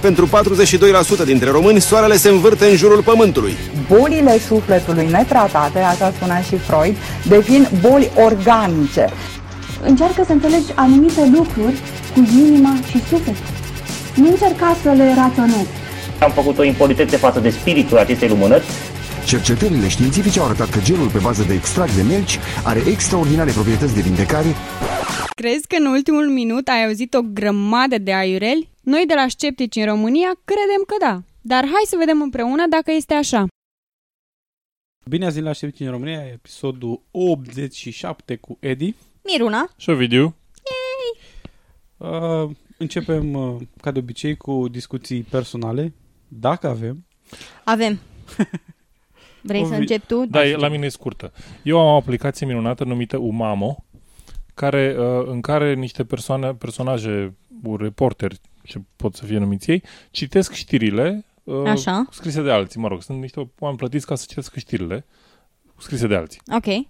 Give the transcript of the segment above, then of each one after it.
Pentru 42% dintre români, soarele se învârte în jurul pământului. Bolile sufletului netratate, așa spunea și Freud, devin boli organice. Încearcă să înțelegi anumite lucruri cu inima și sufletul. Nu încerca să le raționezi. Am făcut o impolitețe față de spiritul acestei lumânări. Cercetările științifice au arătat că gelul pe bază de extract de melci are extraordinare proprietăți de vindecare. Crezi că în ultimul minut ai auzit o grămadă de aiureli? Noi de la Sceptici în România credem că da. Dar hai să vedem împreună dacă este așa. Bine ați venit la Sceptici în România, episodul 87 cu Edi. Miruna. Și Ovidiu. Yay! Uh, începem, uh, ca de obicei, cu discuții personale, dacă avem. Avem. Vrei să începi tu? Da, la mine e scurtă. Eu am o aplicație minunată numită Umamo, care, uh, în care niște persoane, personaje, reporteri, ce pot să fie numiți ei, citesc știrile uh, Așa. scrise de alții. Mă rog, sunt niște oameni plătiți ca să citesc știrile scrise de alții. Ok.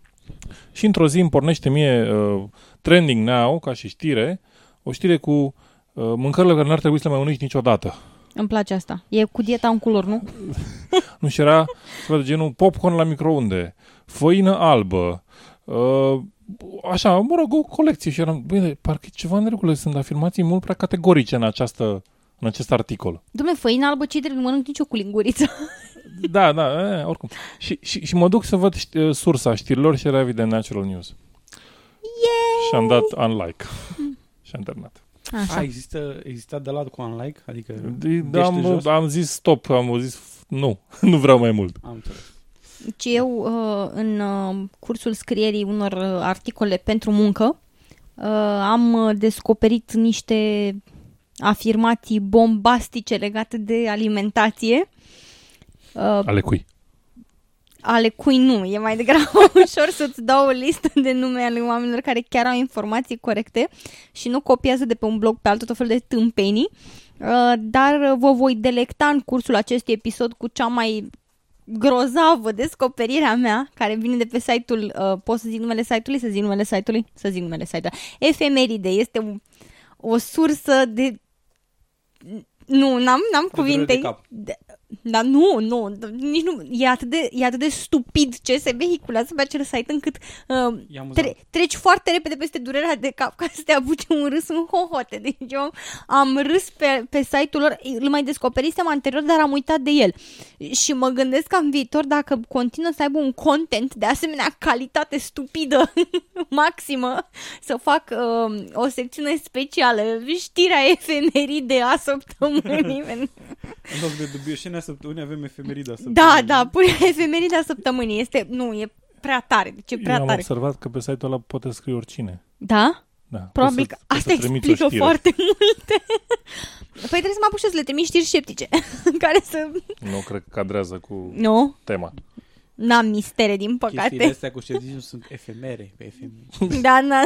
Și într-o zi îmi pornește mie uh, trending now, ca și știre, o știre cu uh, mâncările care n-ar trebui să le mai mănânci niciodată. Îmi place asta. E cu dieta în culori, nu? nu, și era de genul popcorn la microunde, făină albă, uh, așa, mă rog, o colecție și eram, bine, parcă ceva în regulă, sunt afirmații mult prea categorice în, această, în acest articol. Dom'le, făină albă, ce trebuie, nu mănânc nicio cu linguriță. da, da, e, oricum. Și, și, și mă duc să văd ști, uh, sursa știrilor și era evident Natural News. Yay! Și am dat unlike. și am terminat. Așa. A, există, există de la cu unlike? Adică da, am, am zis stop, am zis nu, nu vreau mai mult. Am înțeles. Deci eu, uh, în uh, cursul scrierii unor articole pentru muncă, am descoperit niște afirmații bombastice legate de alimentație. Ale cui? ale cui nu. E mai degrabă ușor să-ți dau o listă de nume ale oamenilor care chiar au informații corecte și nu copiază de pe un blog pe altul tot fel de tâmpenii. Uh, dar vă voi delecta în cursul acestui episod cu cea mai grozavă descoperirea mea, care vine de pe site-ul, uh, pot să zic numele site-ului, să zic numele site-ului, să zic numele site-ului. Efemeride este o, o sursă de nu, n-am, n-am cuvinte. De, dar nu, nu, nici nu, e atât de, e atât de stupid ce se vehiculează pe acel site încât uh, tre- treci foarte repede peste durerea de cap ca să te apuci un râs în hohote. Deci eu am râs pe, pe site-ul lor, îl mai descoperisem anterior, dar am uitat de el. Și mă gândesc că în viitor, dacă continuă să aibă un content de asemenea calitate stupidă, maximă, să fac uh, o secțiune specială, știrea efemeride a săptămânii. în loc de dubioșenia săptămânii avem efemerida săptămânii. Da, da, pune efemerida săptămânii. Este, nu, e prea tare. Deci e prea Eu am tare. observat că pe site-ul ăla poate scrie oricine. Da? Da. Probabil că asta explică foarte multe. păi trebuie să mă apuc și să le trimit știri sceptice. care să... Nu cred că cadrează cu nu? tema. N-am mistere, din păcate. Chestiile astea cu scepticism sunt efemere. Pe efemere. da, da.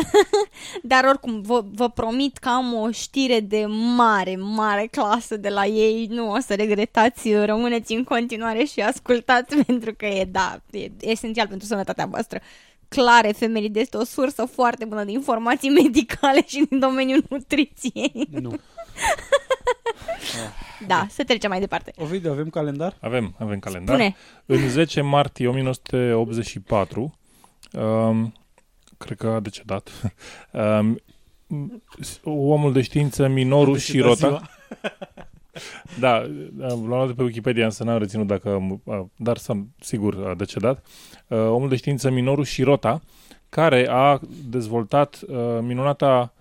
Dar oricum, vă, vă promit că am o știre de mare, mare clasă de la ei. Nu o să regretați, rămâneți în continuare și ascultați pentru că e, da, e esențial pentru sănătatea voastră. Clar, efemeride este o sursă foarte bună de informații medicale și din domeniul nutriției. Nu. Da, să trecem mai departe. Ovidiu, avem calendar? Avem, avem calendar. Spune. În 10 martie 1984, um, cred că a decedat, um, omul de știință Minoru Shirota. da, l-am luat de pe Wikipedia, însă n-am reținut dacă... Dar s-a, sigur a decedat. Uh, omul de știință Minoru Shirota, care a dezvoltat uh, minunata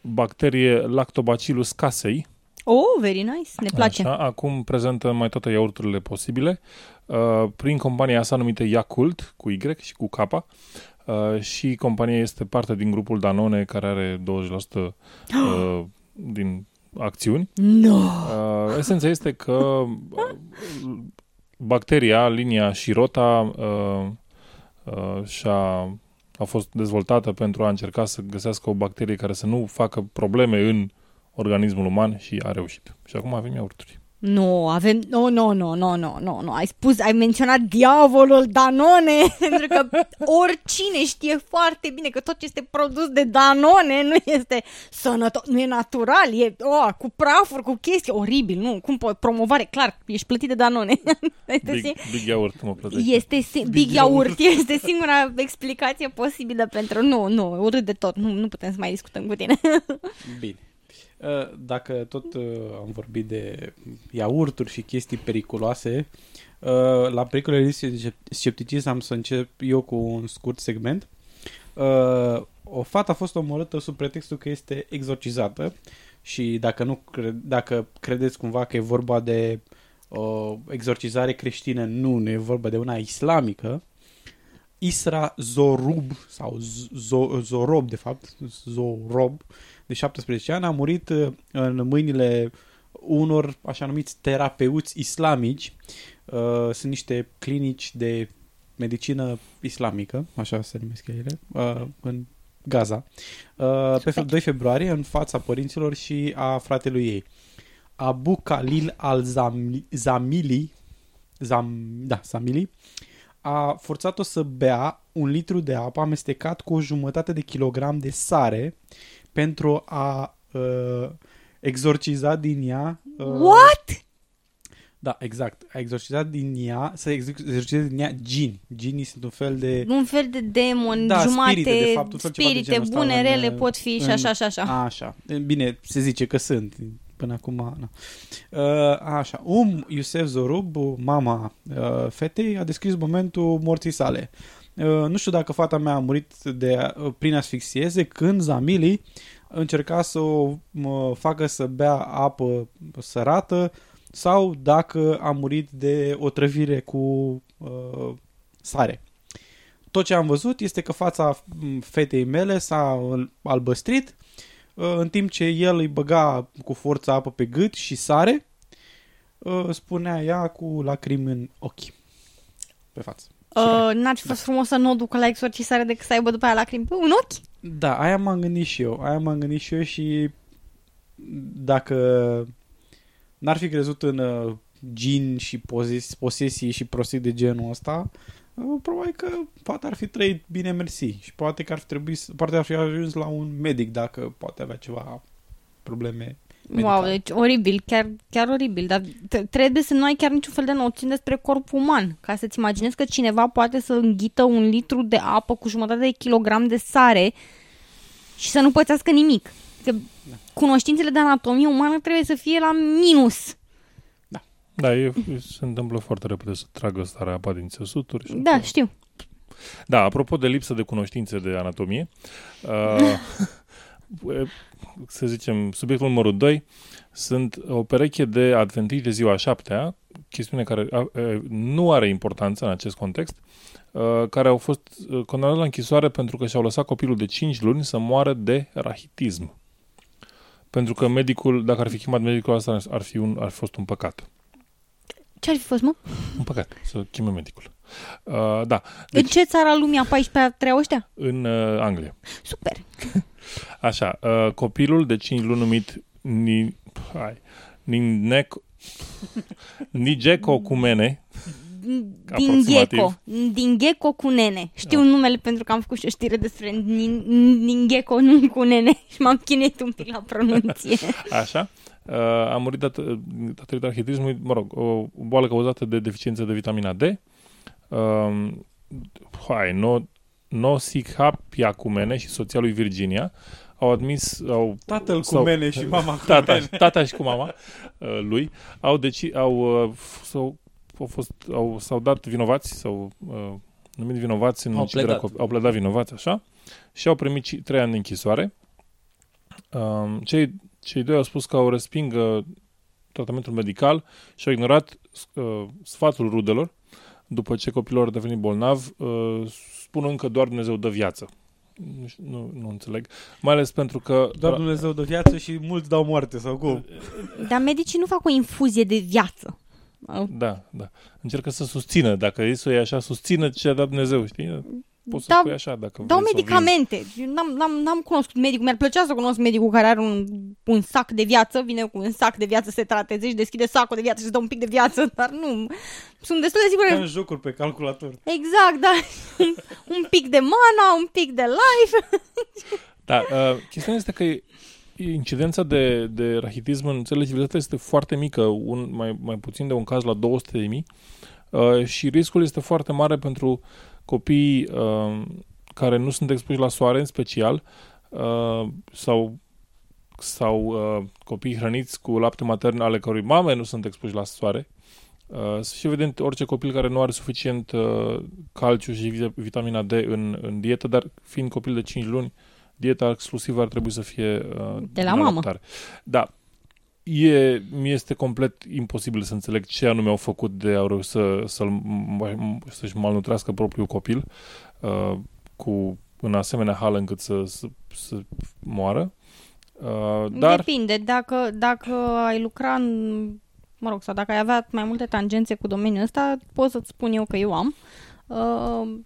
bacterie Lactobacillus casei, Oh, very nice, ne place. Așa, acum prezentă mai toate iaurturile posibile uh, prin compania sa numită Yakult, cu Y și cu K. Uh, și compania este parte din grupul Danone, care are 20% uh, din acțiuni. No. Uh, esența este că uh, bacteria, linia Shirota, uh, uh, și-a, a fost dezvoltată pentru a încerca să găsească o bacterie care să nu facă probleme în organismul uman și a reușit. Și acum avem iaurturi. Nu, avem... Nu, nu, nu, nu, nu, nu, nu. Ai spus, ai menționat diavolul Danone, pentru că oricine știe foarte bine că tot ce este produs de Danone nu este sănătos, nu e natural, e oh, cu prafuri, cu chestii, oribil, nu, cum po- promovare, clar, ești plătit de Danone. Este Big, si- big iaurt mă plătește. este si- big iaurt, este singura explicație posibilă pentru... Nu, nu, urât de tot, nu, nu putem să mai discutăm cu tine. Bine. Uh, Dacă tot uh, am vorbit de iaurturi și chestii periculoase, uh, la pericolele de scepticism am să încep eu cu un scurt segment. Uh, O fată a fost omorâtă sub pretextul că este exorcizată și dacă nu cre- dacă credeți cumva că e vorba de o exorcizare creștină, nu, nu e vorba de una islamică. Isra Zorub sau Zo- Zorob de fapt, Zorob de 17 ani a murit uh, în mâinile unor așa numiți terapeuți islamici. Uh, Sunt niște clinici de medicină islamică, așa se numesc ele, uh, în Gaza, uh, pe fe- 2 februarie în fața părinților și a fratelui ei. Abu Khalil al-Zamili, Zam, da, Zamili, a forțat-o să bea un litru de apă amestecat cu o jumătate de kilogram de sare pentru a uh, exorciza din ea... Uh, What? Da, exact. A exorcizat din ea, să exor- exorcizeze din ea gini. Ginii sunt un fel de... Un fel de demon, Da, jumate, spirite, de fapt, un fel ceva de spirite genul ăsta bune, în- rele, pot fi și în- așa, și așa. Așa. Bine, se zice că sunt. Până acum, na. Uh, așa. Um Iusef Zorub, mama uh, fetei, a descris momentul morții sale. Uh, nu știu dacă fata mea a murit de, uh, prin asfixieze când Zamili încerca să o mă, facă să bea apă sărată sau dacă a murit de otrăvire cu uh, sare. Tot ce am văzut este că fața m, fetei mele s-a albăstrit uh, în timp ce el îi băga cu forță apă pe gât și sare, uh, spunea ea cu lacrimi în ochi. Pe față. Uh, n-ar fi fost frumos să nu o ducă la exorcisare decât să aibă după aia lacrimi pe un ochi? Da, aia m-am gândit și eu. Aia m-am gândit și eu și dacă n-ar fi crezut în uh, gin și poses- posesii și prostii de genul ăsta, uh, probabil că poate ar fi trăit bine mersi și poate că ar fi trebuit, să- poate ar fi ajuns la un medic dacă poate avea ceva probleme medicale. Wow, deci oribil, chiar, chiar oribil, dar t- trebuie să nu ai chiar niciun fel de noțiune despre corpul uman, ca să-ți imaginezi că cineva poate să înghită un litru de apă cu jumătate de kilogram de sare și să nu pățească nimic. Că cunoștințele de anatomie umană trebuie să fie la minus. Da, e, se întâmplă foarte repede să tragă starea apa din țesuturi. Și Da, știu. Da, apropo de lipsă de cunoștințe de anatomie, uh, să zicem, subiectul numărul 2 sunt o pereche de adventiști de ziua șaptea, chestiune care a, a, nu are importanță în acest context, uh, care au fost uh, condamnați la închisoare pentru că și-au lăsat copilul de 5 luni să moară de rahitism. Pentru că medicul, dacă ar fi chemat medicul, asta ar fi, un, ar fi fost un păcat. Ce ar fi fost, mă? Un păcat, să cheme medicul. Uh, da. Deci... În ce țară a lumii a 14 treia ăștia? În uh, Anglia. Super. Așa, uh, copilul de 5 luni numit Ni... Hai, Ninec... Nigeco Cumene, Din Aproximativ. Gecko. Din Gecko cu nene. Știu da. numele pentru că am făcut și o știre despre Nin- din Gecko, nu cu nene. Și m-am chinuit un pic la pronunție. așa, uh, a murit dat, datorită arhitismului, mă rog, o, o boală cauzată de deficiență de vitamina D. Um, hai, no, Nosicapia și soția lui Virginia au admis... Au, Tatăl cu mene și mama cu tata, mene. Tata și cu mama uh, lui au, deci, au, uh, s-au, au, fost, au, s-au dat vinovați, sau uh, numit vinovați în Au uciderea pledat. copii- au pledat vinovați, așa, și au primit ci- trei ani de închisoare. Um, cei, cei doi au spus că au resping uh, tratamentul medical și au ignorat uh, sfatul rudelor după ce copilul a devenit bolnav, uh, spunând că doar Dumnezeu dă viață. Nu, știu, nu, nu înțeleg. Mai ales pentru că... Doar Dumnezeu de viață și mulți dau moarte sau cum? Dar medicii nu fac o infuzie de viață. Da, da. Încercă să susțină. Dacă e să o iei așa, susțină ce a dat Dumnezeu, știi? Poți să Da, spui așa dacă Dau vrei să o medicamente. Eu N-am, n-am, n-am cunoscut medicul. Mi-ar plăcea să cunosc medicul care are un, un sac de viață, vine cu un sac de viață, se trateze și deschide sacul de viață și îți dă un pic de viață, dar nu. Sunt destul de Ca în sigură. jocuri pe calculator. Exact, da. Un, un pic de mana, un pic de life. Da, uh, chestiunea este că e- incidența de, de rahitism în țările civilizate este foarte mică, un, mai, mai puțin de un caz la 200 de mii uh, și riscul este foarte mare pentru copii uh, care nu sunt expuși la soare în special uh, sau sau uh, copii hrăniți cu lapte matern ale cărui mame nu sunt expuși la soare. Uh, și evident orice copil care nu are suficient uh, calciu și vit- vitamina D în, în dietă, dar fiind copil de 5 luni, dieta exclusivă ar trebui să fie uh, De la din mamă. alăptare. Da. E, mi este complet imposibil să înțeleg ce anume au făcut de au reușit să, să-l, să-și malnutrească propriul copil uh, cu în asemenea hală încât să, să, să moară. Uh, dar Depinde. Dacă, dacă ai lucra în, mă rog, sau dacă ai avea mai multe tangențe cu domeniul ăsta, pot să-ți spun eu că eu am. Uh,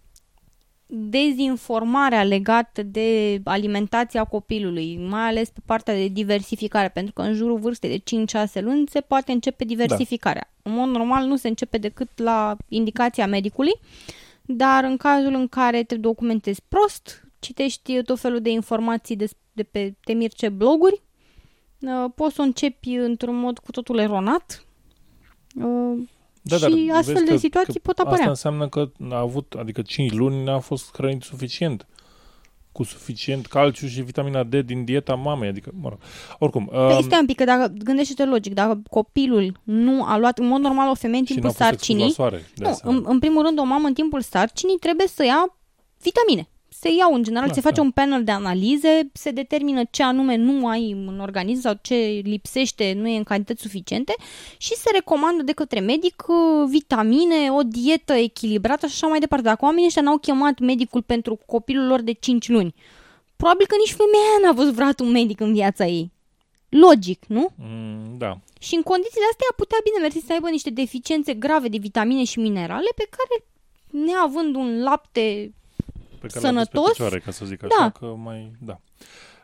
dezinformarea legată de alimentația copilului, mai ales pe partea de diversificare, pentru că în jurul vârstei de 5-6 luni se poate începe diversificarea. În mod normal nu se începe decât la indicația medicului, dar în cazul în care te documentezi prost, citești tot felul de informații de, de pe temirce bloguri, uh, poți să o începi într-un mod cu totul eronat uh, Da, și dar astfel vezi de că- situații că pot apărea. Asta înseamnă că a avut, adică 5 luni n-a fost hrănit suficient cu suficient calciu și vitamina D din dieta mamei, adică, mă rog, oricum. Păi um, stai un pic, că dacă gândește-te logic, dacă copilul nu a luat, în mod normal, o femeie în și timpul n-a fost expus la sarcinii, soare, de nu, asemenea. în, în primul rând, o mamă în timpul sarcinii trebuie să ia vitamine. Se iau, în general, Da, se face da. un panel de analize, se determină ce anume nu ai în organism sau ce lipsește, nu e în cantități suficiente și se recomandă de către medic uh, vitamine, o dietă echilibrată și așa mai departe. Dacă oamenii ăștia n-au chemat medicul pentru copilul lor de 5 luni, probabil că nici femeia n-a văzut vreodată un medic în viața ei. Logic, nu? Mm, da. Și în condițiile astea putea bine mersi să aibă niște deficiențe grave de vitamine și minerale pe care, neavând un lapte pe care l-a dus sănătos, pe picioare, ca să zic așa, da. că mai... Da.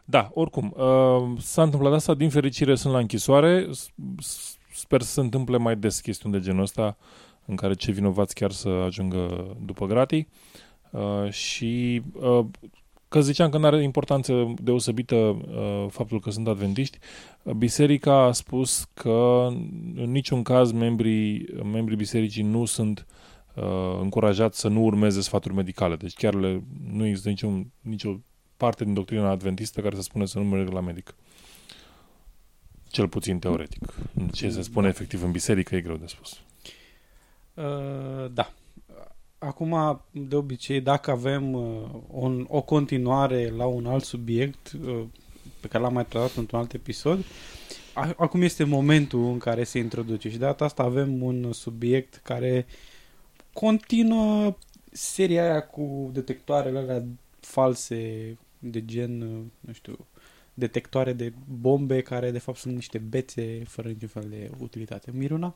Da, oricum, uh, s-a întâmplat asta, din fericire sunt la închisoare, S- s- sper să se întâmple mai des chestiuni de genul ăsta, în care cei vinovați chiar să ajungă după gratii. Uh, și uh, că ziceam că nu are importanță deosebită uh, faptul că sunt adventiști, uh, biserica a spus că în niciun caz membrii, membrii bisericii nu sunt uh, încurajați să nu urmeze sfaturi medicale. Deci chiar le, nu există niciun, nicio parte din doctrina adventistă care să spune să nu merg la medic. Cel puțin teoretic. Ce se spune efectiv în biserică e greu de spus. Uh, da. Acum, de obicei, dacă avem uh, un, o continuare la un alt subiect uh, pe care l-am mai tratat într-un alt episod, a, acum este momentul în care se introduce și de data asta avem un subiect care continuă seria aia cu detectoarele alea false de gen, uh, nu știu, detectoare de bombe care de fapt sunt niște bețe fără niciun fel de utilitate. Miruna?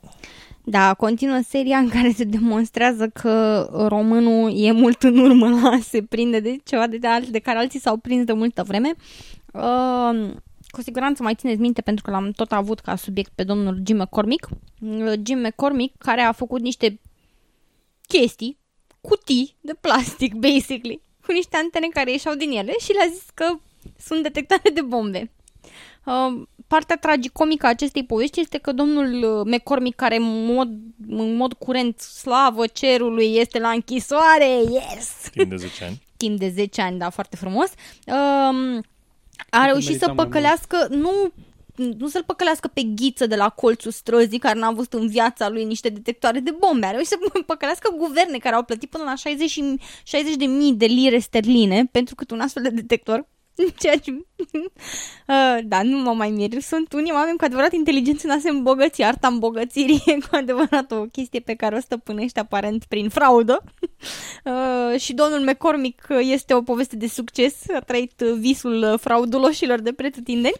Da, continuă seria în care se demonstrează că românul e mult în urmă la a se prinde de ceva de, de, de care alții s-au prins de multă vreme. Uh, cu siguranță mai țineți minte pentru că l-am tot avut ca subiect pe domnul Jim McCormick. Uh, Jim McCormick care a făcut niște chestii, cutii de plastic, basically, cu niște antene care ieșeau din ele și le-a zis că sunt detectare de bombe. Uh, partea tragicomică a acestei povești este că domnul uh, McCormick, care în mod, în mod curent, slavă cerului, este la închisoare, yes! Timp de 10 ani. Timp de 10 ani, da, foarte frumos. Um, a reușit merita să mai păcălească, nu nu să-l păcălească pe ghiță de la colțul străzii care n-a văzut în viața lui niște detectoare de bombe. A reușit să păcălească guverne care au plătit până la 60, și- 60 de mii de lire sterline pentru cât un astfel de detector. Ceea ce... Uh, da, nu mă mai mir. Sunt unii oameni cu adevărat inteligență în a se îmbogăți. Arta îmbogățirii e cu adevărat o chestie pe care o stăpânește aparent prin fraudă. Uh, și domnul McCormick este o poveste de succes. A trăit visul frauduloșilor de pretutindeni.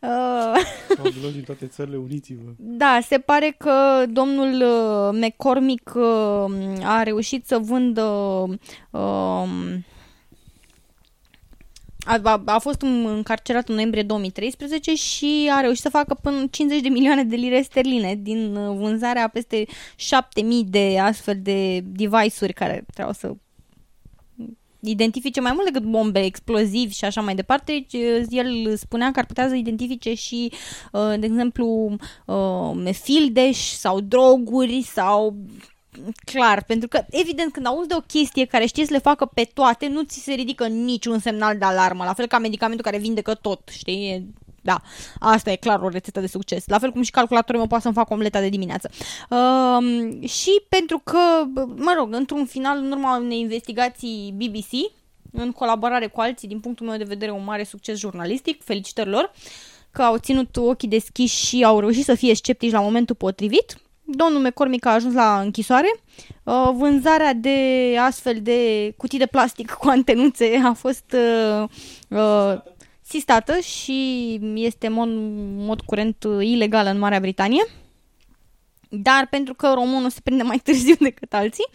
Uh, Frauduloși din toate țările, uniți-vă. da, se pare că domnul uh, McCormick uh, a reușit să vândă... Uh, a, a, a fost încarcerat în noiembrie 2013 și a reușit să facă până 50 de milioane de lire sterline din uh, vânzarea a peste 7000 de astfel de device-uri care trebuiau să identifice mai mult decât bombe, explozivi și așa mai departe. Deci, El spunea că ar putea să identifice și, uh, de exemplu, uh, fildeș sau droguri sau clar, pentru că evident când auzi de o chestie care știi să le facă pe toate, nu ți se ridică niciun semnal de alarmă, la fel ca medicamentul care vindecă tot, știi? Da, asta e clar o rețetă de succes. La fel cum și calculatorul meu poate să-mi fac omleta de dimineață. Uh, și pentru că, mă rog, într-un final, în urma unei investigații BBC, în colaborare cu alții, din punctul meu de vedere, un mare succes jurnalistic, felicitări lor, că au ținut ochii deschiși și au reușit să fie sceptici la momentul potrivit. Domnul McCormick a ajuns la închisoare. Uh, vânzarea de astfel de cutii de plastic cu antenuțe a fost uh, uh, sistată și este în mod, mod curent ilegală în Marea Britanie. Dar pentru că românul se prinde mai târziu decât alții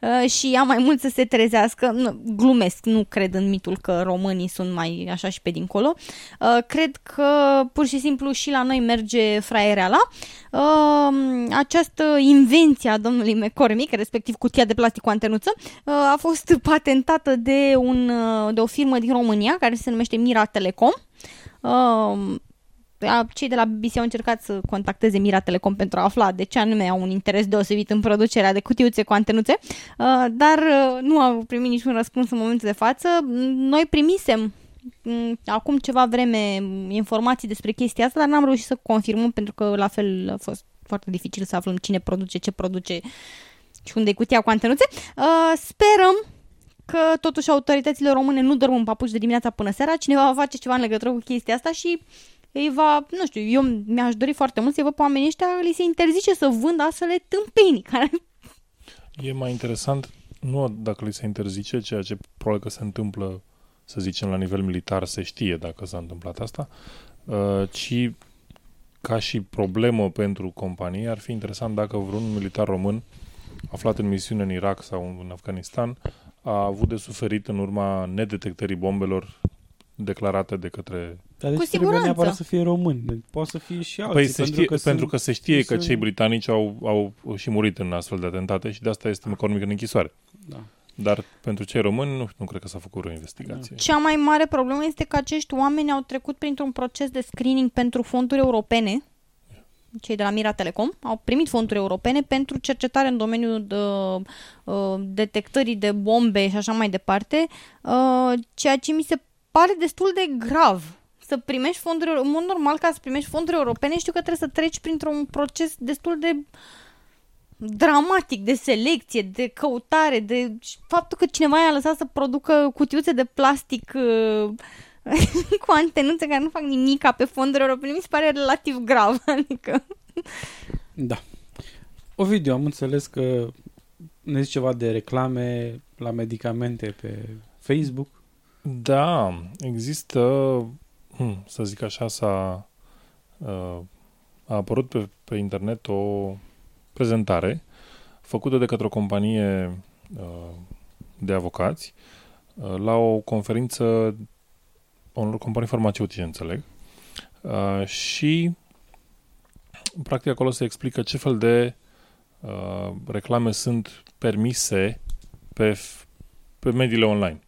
uh, și ia mai mult să se trezească, nu, glumesc, nu cred în mitul că românii sunt mai așa și pe dincolo, uh, cred că pur și simplu și la noi merge fraiereala. Uh, această invenție a domnului McCormick, respectiv cutia de plastic cu antenuță, uh, a fost patentată de, un, uh, de o firmă din România care se numește Mira Telecom. Uh, cei de la BBC au încercat să contacteze Mira Telecom pentru a afla de ce anume au un interes deosebit în producerea de cutiuțe cu antenuțe, uh, dar uh, nu au primit niciun răspuns în momentul de față. Noi primisem mm, acum ceva vreme informații despre chestia asta, dar n-am reușit să confirmăm pentru că la fel a fost foarte dificil să aflăm cine produce, ce produce și unde e cutia cu antenuțe. Uh, sperăm că totuși autoritățile române nu dorm în papuci de dimineața până seara, cineva va face ceva în legătură cu chestia asta și îi va, nu știu, eu mi-aș dori foarte mult să văd pe oamenii ăștia, li se interzice să vândă astfel de tâmpenii care... E mai interesant, nu dacă li se interzice, ceea ce probabil că se întâmplă, să zicem, la nivel militar, se știe dacă s-a întâmplat asta, uh, ci ca și problemă pentru companie, ar fi interesant dacă vreun militar român aflat în misiune în Irak sau în Afganistan a avut de suferit în urma nedetectării bombelor declarate de către... Dar deci Cu siguranță. neapărat să fie român. Poate să fie și alții. Păi se știe, pentru, că, pentru că se știe că cei britanici au, au și murit în astfel de atentate și de asta este McCormick în închisoare. Da. Dar pentru cei români nu, nu cred că s-a făcut o investigație. Cea mai mare problemă este că acești oameni au trecut printr-un proces de screening pentru fonduri europene, cei de la Mira Telecom, au primit fonduri europene pentru cercetare în domeniul de, uh, detectării de bombe și așa mai departe, uh, ceea ce mi se pare destul de grav să primești fonduri, în mod normal ca să primești fonduri europene, știu că trebuie să treci printr-un proces destul de dramatic de selecție, de căutare, de faptul că cineva i-a lăsat să producă cutiuțe de plastic uh, cu antenuțe care nu fac nimic pe fonduri europene, mi se pare relativ grav. Adică... Da. Ovidiu, am înțeles că ne zici ceva de reclame la medicamente pe Facebook. Da, există, hmm, să zic așa, s-a uh, a apărut pe, pe internet o prezentare făcută de către o companie uh, de avocați uh, la o conferință unor companii farmaceutice, înțeleg, uh, și practic acolo se explică ce fel de uh, reclame sunt permise pe, pe mediile online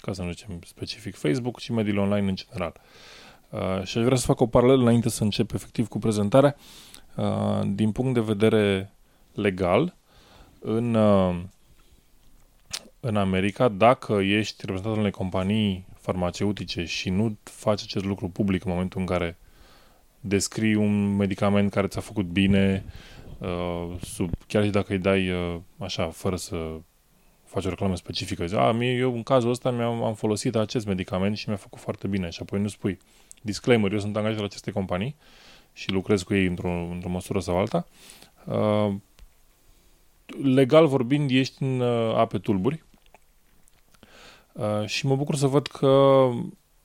ca să nu zicem specific Facebook, ci mediile online în general. Uh, și aș vrea să fac o paralelă înainte să încep efectiv cu prezentarea. Uh, din punct de vedere legal, în, uh, în America, dacă ești reprezentant în unei companii farmaceutice și nu faci acest lucru public în momentul în care descrii un medicament care ți-a făcut bine, uh, sub, chiar și dacă îi dai uh, așa, fără să faci o reclamă specifică. Zici, a, mie, eu în cazul ăsta mi-am am folosit acest medicament și mi-a făcut foarte bine. Și apoi nu spui, disclaimer, eu sunt angajat la aceste companii și lucrez cu ei într-o, într-o măsură sau alta. Uh, legal vorbind, ești în uh, ape tulburi uh, și mă bucur să văd că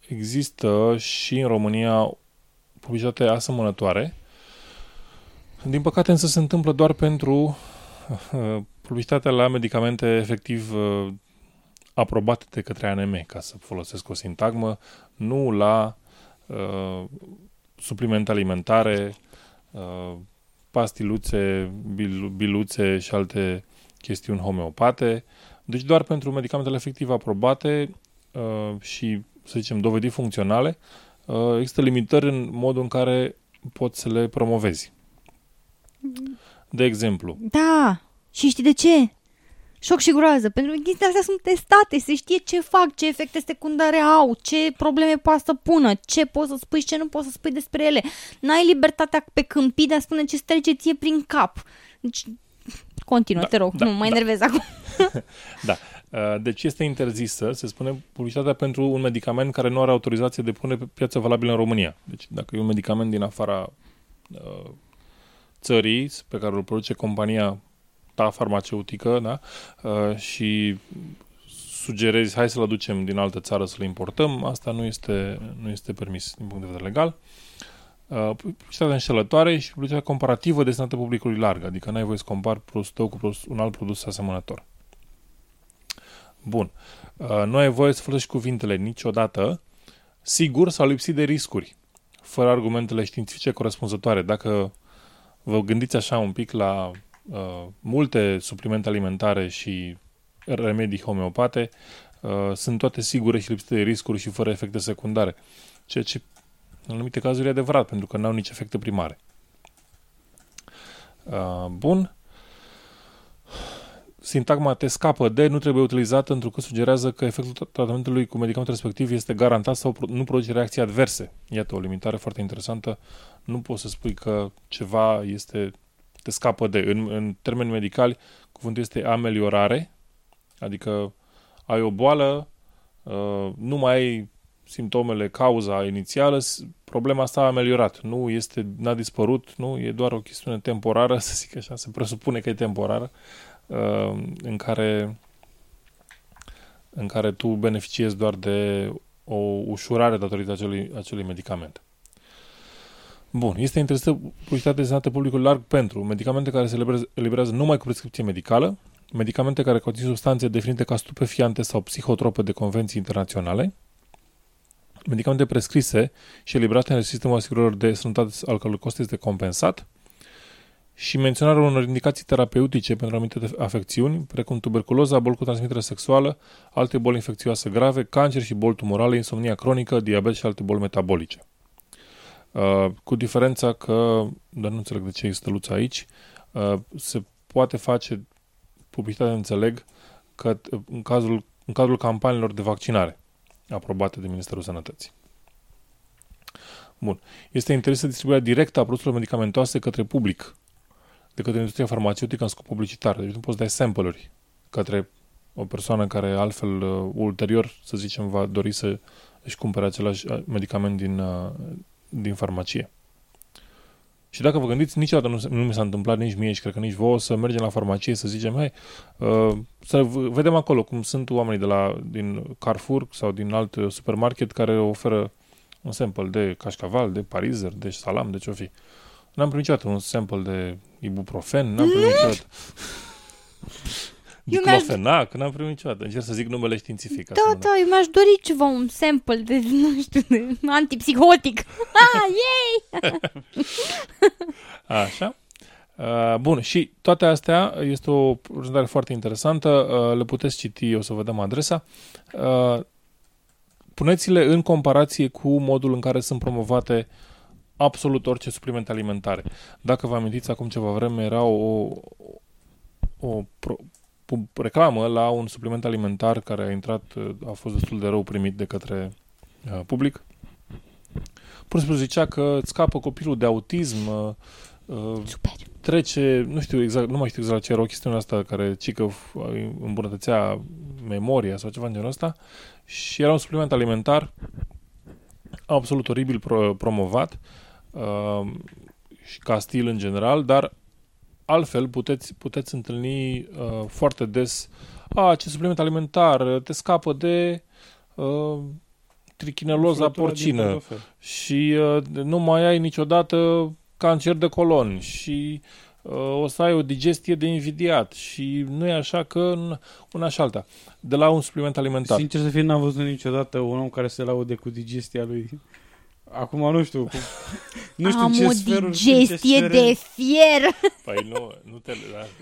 există și în România publicitate asemănătoare. Din păcate însă se întâmplă doar pentru uh, publicitatea la medicamente efectiv uh, aprobate de către ANM, ca să folosesc o sintagmă, nu la uh, suplimente alimentare, uh, pastiluțe, bil, biluțe și alte chestiuni homeopate. Deci doar pentru medicamentele efectiv aprobate uh, și, să zicem, dovedit funcționale, uh, există limitări în modul în care poți să le promovezi. De exemplu. Da, și știi de ce? Șoc și groază, pentru că chestiile astea sunt testate, se știe ce fac, ce efecte secundare au, ce probleme poate să pună, ce poți să spui și ce nu poți să spui despre ele. N-ai libertatea pe câmpii de a spune ce trece ție prin cap. Deci, continuă, Da, te rog, da, nu mai da. enervez acum. Da. Uh, Deci este interzisă, se spune, publicitatea pentru un medicament care nu are autorizație de pune pe piață valabilă în România. Deci dacă e un medicament din afara uh, țării pe care îl produce compania ta farmaceutică da? uh, și sugerezi hai să-l aducem din altă țară să-l importăm, asta nu este, nu este permis din punct de vedere legal. Uh, publicitatea înșelătoare și publicitatea comparativă destinată publicului larg, adică n-ai voie să compari produsul tău cu produs, un alt produs asemănător. Bun. Uh, nu ai voie să folosești cuvintele niciodată, sigur sau lipsit de riscuri, fără argumentele științifice corespunzătoare. Dacă vă gândiți așa un pic la uh, multe suplimente alimentare și remedii homeopate, uh, sunt toate sigure și lipsite de riscuri și fără efecte secundare. Ceea ce în anumite cazuri e adevărat, pentru că nu au nici efecte primare. Uh, bun. Sintagma te scapă de nu trebuie utilizată pentru că sugerează că efectul tratamentului cu medicamentul respectiv este garantat sau pro- nu produce reacții adverse. Iată o limitare foarte interesantă. Nu poți să spui că ceva este te scapă de. În, în termeni medicali, cuvântul este ameliorare, adică ai o boală, uh, nu mai ai simptomele, cauza inițială, s- problema asta a ameliorat. Nu este, n-a dispărut, nu, e doar o chestiune temporară, să zic așa, se presupune că e temporară, uh, în care în care tu beneficiezi doar de o ușurare datorită acelui, acelui medicament. Bun, este interesată publicitatea destinată publicului larg pentru medicamente care se eliberează- eliberează numai cu prescripție medicală, medicamente care conțin substanțe definite ca stupefiante sau psihotrope de convenții internaționale, medicamente prescrise și eliberate în sistemul asigurărilor de sănătate al căror cost este compensat și menționarea unor indicații terapeutice pentru anumite afecțiuni, precum tuberculoza, boli cu transmitere sexuală, alte boli infecțioase grave, cancer și boli tumorale, insomnia cronică, diabet și alte boli metabolice. Uh, cu diferența că, dar nu înțeleg de ce există luța aici, uh, se poate face publicitate, înțeleg, că în, cazul, în cadrul campaniilor de vaccinare aprobate de Ministerul Sănătății. Bun. Este interesă distribuirea directă a produselor medicamentoase către public, de către industria farmaceutică în scop publicitar. Deci nu poți da sample-uri către o persoană care altfel uh, ulterior, să zicem, va dori să își cumpere același uh, medicament din, uh, din farmacie. Și dacă vă gândiți, niciodată nu, se- nu mi s-a întâmplat nici mie și cred că nici vouă să mergem la farmacie să zicem, hai, uh, să v- vedem acolo cum sunt oamenii de la, din Carrefour sau din alt uh, supermarket care oferă un sample de cașcaval, de parizer, de salam, de ce-o fi. N-am primit niciodată un sample de ibuprofen, n-am primit niciodată. Eu mi-aș- Diclofenac, n-am primit niciodată. Încerc să zic numele științific. ca să Da, nu- da, eu mi-aș dori ceva, un sample de, nu știu, de antipsihotic. Ah, yay! Așa. Uh, bun, și toate astea este o prezentare foarte interesantă, uh, le puteți citi, o să vă dăm adresa. Uh, puneți-le în comparație cu modul în care sunt promovate absolut orice suplimente alimentare. Dacă vă amintiți, acum ceva vreme era o, o pro, pu- reclamă la un supliment alimentar care a intrat, uh, a fost destul de rău primit de către uh, public. Pur și simplu zicea că îți scapă copilul de autism, uh, uh, Super. trece, nu știu exact, nu mai știu exact ce era o chestiune asta care cică îmbunătățea memoria sau ceva în genul ăsta și era un supliment alimentar absolut oribil pro- promovat uh, și ca stil în general, dar altfel puteți, puteți întâlni uh, foarte des a, ce supliment alimentar, te scapă de uh, trichineloza Flătura din porcină portofel. și uh, nu mai ai niciodată cancer de colon și uh, o să ai o digestie de invidiat și nu e așa că în- una și alta. De la un supliment alimentar. Sincer să fiu, n-am văzut niciodată un om care se laude cu digestia lui. Acum nu știu. Cu... Nu știu Am ce o sferuri, digestie ce de sfere- fier. Păi nu, nu te,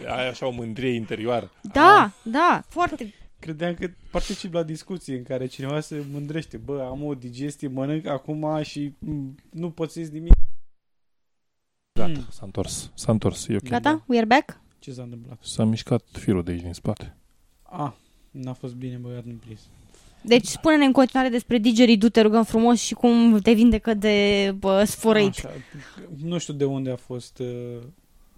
da, ai așa o mândrie interioară. Da, da, foarte. Credeam că particip la discuții în care cineva se mândrește. Bă, am o digestie, mănânc acum și m, nu pot să ies nimic. Gata, s-a întors. S-a întors, e ok. Gata? We are back? Ce s-a întâmplat? S-a mișcat firul de aici din spate. Ah, n-a fost bine băiat în prins. Deci spune-ne în continuare despre Didgeridoo, te rugăm frumos, și cum te vindecă de bă, sfărăit. Așa, nu știu de unde a fost. uh,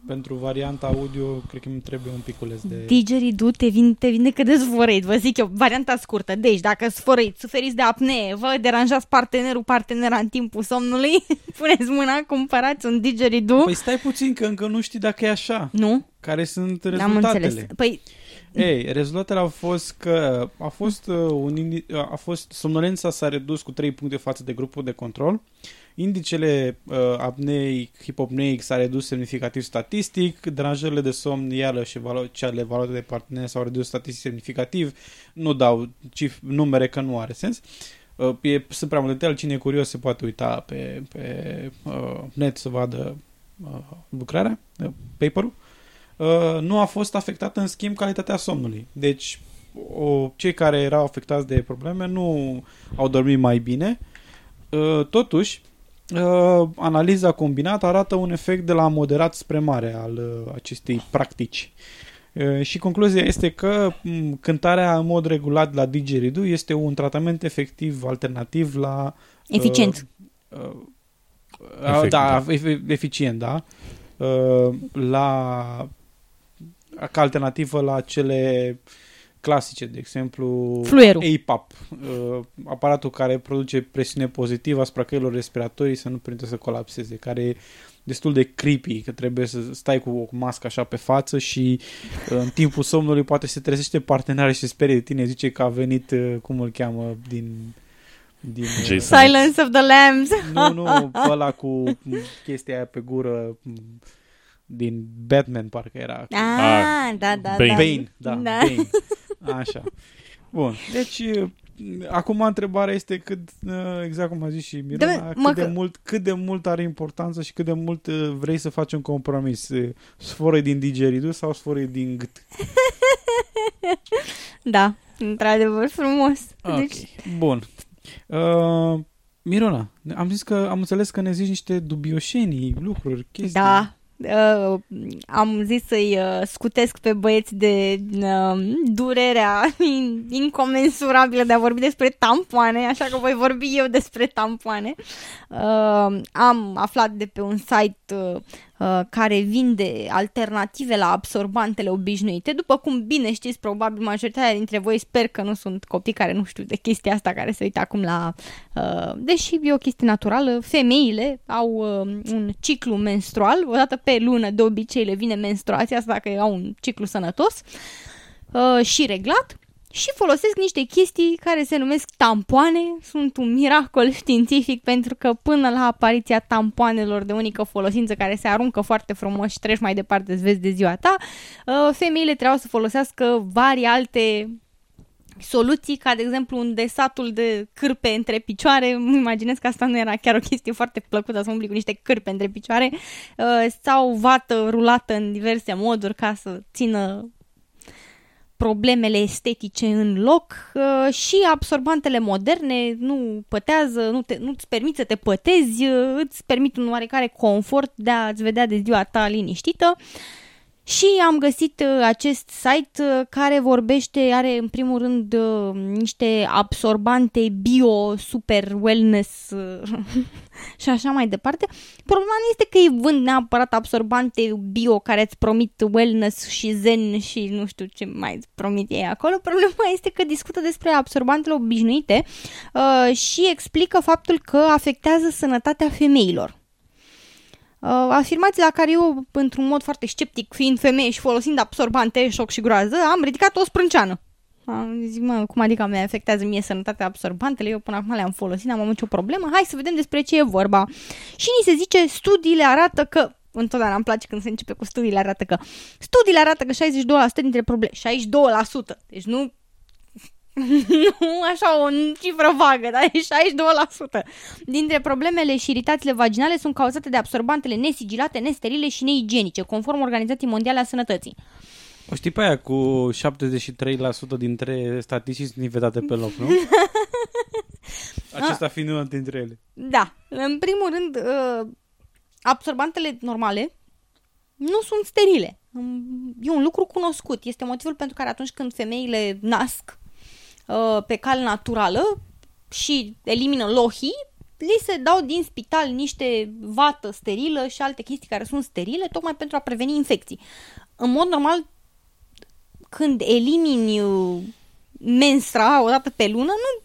Pentru varianta audio, cred că îmi trebuie un piculeț de... Didgeridoo te, vin, te vindecă de sfărăit, vă zic eu, varianta scurtă. Deci, dacă sfărăit, suferiți de apnee, vă deranjați partenerul, partenera în timpul somnului, puneți mâna, cumpărați un Didgeridoo. Păi stai puțin, că încă nu știi dacă e așa. Nu? Care sunt N-am rezultatele. înțeles. Păi, Ei, rezultatele au fost că a fost, uh, un indi- a fost somnolența s-a redus cu 3 puncte față de grupul de control. Indicele uh, apneic, hipopneic s-a redus semnificativ statistic, deranjările de somn, iarăși și valo- cele valute de partener s-au redus statistic semnificativ. Nu dau cif- numere că nu are sens. Uh, e, sunt prea multe detalii, cine e curios se poate uita pe, pe uh, net să vadă uh, lucrarea, uh, paper-ul. Uh, nu a fost afectată în schimb calitatea somnului. Deci o, cei care erau afectați de probleme nu au dormit mai bine. Uh, totuși, uh, analiza combinată arată un efect de la moderat spre mare al uh, acestei practici. Uh, și concluzia este că m, cântarea în mod regulat la didgeridoo este un tratament efectiv alternativ la Eficient. Uh, uh, Efect, da, e- eficient, da. Uh, la ca alternativă la cele clasice, de exemplu Fluierul. APAP, uh, aparatul care produce presiune pozitivă asupra căilor respiratorii să nu permite să colapseze, care e destul de creepy, că trebuie să stai cu o mască așa pe față și uh, în timpul somnului poate se trezește partenerul și se sperie de tine, zice că a venit, uh, cum îl cheamă, din... din uh, Jason Silence of the Lambs. nu, nu, ăla cu chestia aia pe gură m, din Batman, parcă era. Ah, da, da, Bane. da. Bane, da, Da. Bane. Așa. Bun, deci uh, acum întrebarea este cât, uh, exact cum a zis și Miruna, Da, cât, mă, de că- mult, cât de mult are importanță și cât de mult uh, vrei să faci un compromis. Uh, Sforă din digeridul sau sforă din gât? Da, într-adevăr frumos. Ok, Deci, bun. Uh, Mirona, am zis că am înțeles că ne zici niște dubioșenii, lucruri, chestii. da, uh, am zis să-i uh, scutesc pe băieți de uh, durerea in- incomensurabilă de a vorbi despre tampoane, așa că voi vorbi eu despre tampoane. Uh, am aflat de pe un site uh, uh, care vinde alternative la absorbantele obișnuite. După cum bine știți, probabil majoritatea dintre voi sper că nu sunt copii care nu știu de chestia asta, care se uită acum la... Uh, deși e o chestie naturală, femeile au uh, un ciclu menstrual, o dată pe lună de obicei le vine menstruația, asta dacă au un ciclu sănătos uh, și reglat și folosesc niște chestii care se numesc tampoane. Sunt un miracol științific pentru că până la apariția tampoanelor de unică folosință care se aruncă foarte frumos și treci mai departe îți vezi de ziua ta, uh, femeile trebuiau să folosească vari alte soluții, ca de exemplu un desatul de cârpe între picioare, îmi imaginez că asta nu era chiar o chestie foarte plăcută să umbli cu niște cârpe între picioare, uh, sau vată rulată în diverse moduri ca să țină problemele estetice în loc uh, și absorbantele moderne nu pătează, nu te, nu-ți permit să te pătezi, uh, îți permit un oarecare confort de a-ți vedea de ziua ta liniștită Și am găsit uh, acest site uh, care vorbește, are în primul rând uh, niște absorbante bio, super wellness uh, și așa mai departe. Problema nu este că îi vând neapărat absorbante bio care îți promit wellness și zen și nu știu ce mai îți promit ei acolo. Problema este că discută despre absorbantele obișnuite uh, și explică faptul că afectează sănătatea femeilor. Uh, afirmații la care eu, într-un mod foarte sceptic, fiind femeie și folosind absorbante, șoc și groază, am ridicat o sprânceană. Am zic, mă, cum adică mi afectează mie sănătatea absorbantele, eu până acum le-am folosit, n-am avut nicio problemă, hai să vedem despre ce e vorba. Și ni se zice, studiile arată că întotdeauna îmi place când se începe cu studiile arată că studiile arată că 62% dintre probleme, 62%, deci nu nu așa o cifră vagă, dar e 62%. Dintre problemele și iritațiile vaginale sunt cauzate de absorbantele nesigilate, nesterile și neigienice, conform Organizației Mondiale a Sănătății. O știi pe aia cu 73% dintre statistici sunt nivelate pe loc, nu? Acesta fiind unul dintre ele. Da. În primul rând, uh, absorbantele normale nu sunt sterile. E un lucru cunoscut. Este motivul pentru care atunci când femeile nasc uh, pe cale naturală și elimină lohii, li se dau din spital niște vată sterilă și alte chestii care sunt sterile, tocmai pentru a preveni infecții. În mod normal, când elimini uh, menstra o dată pe lună, nu,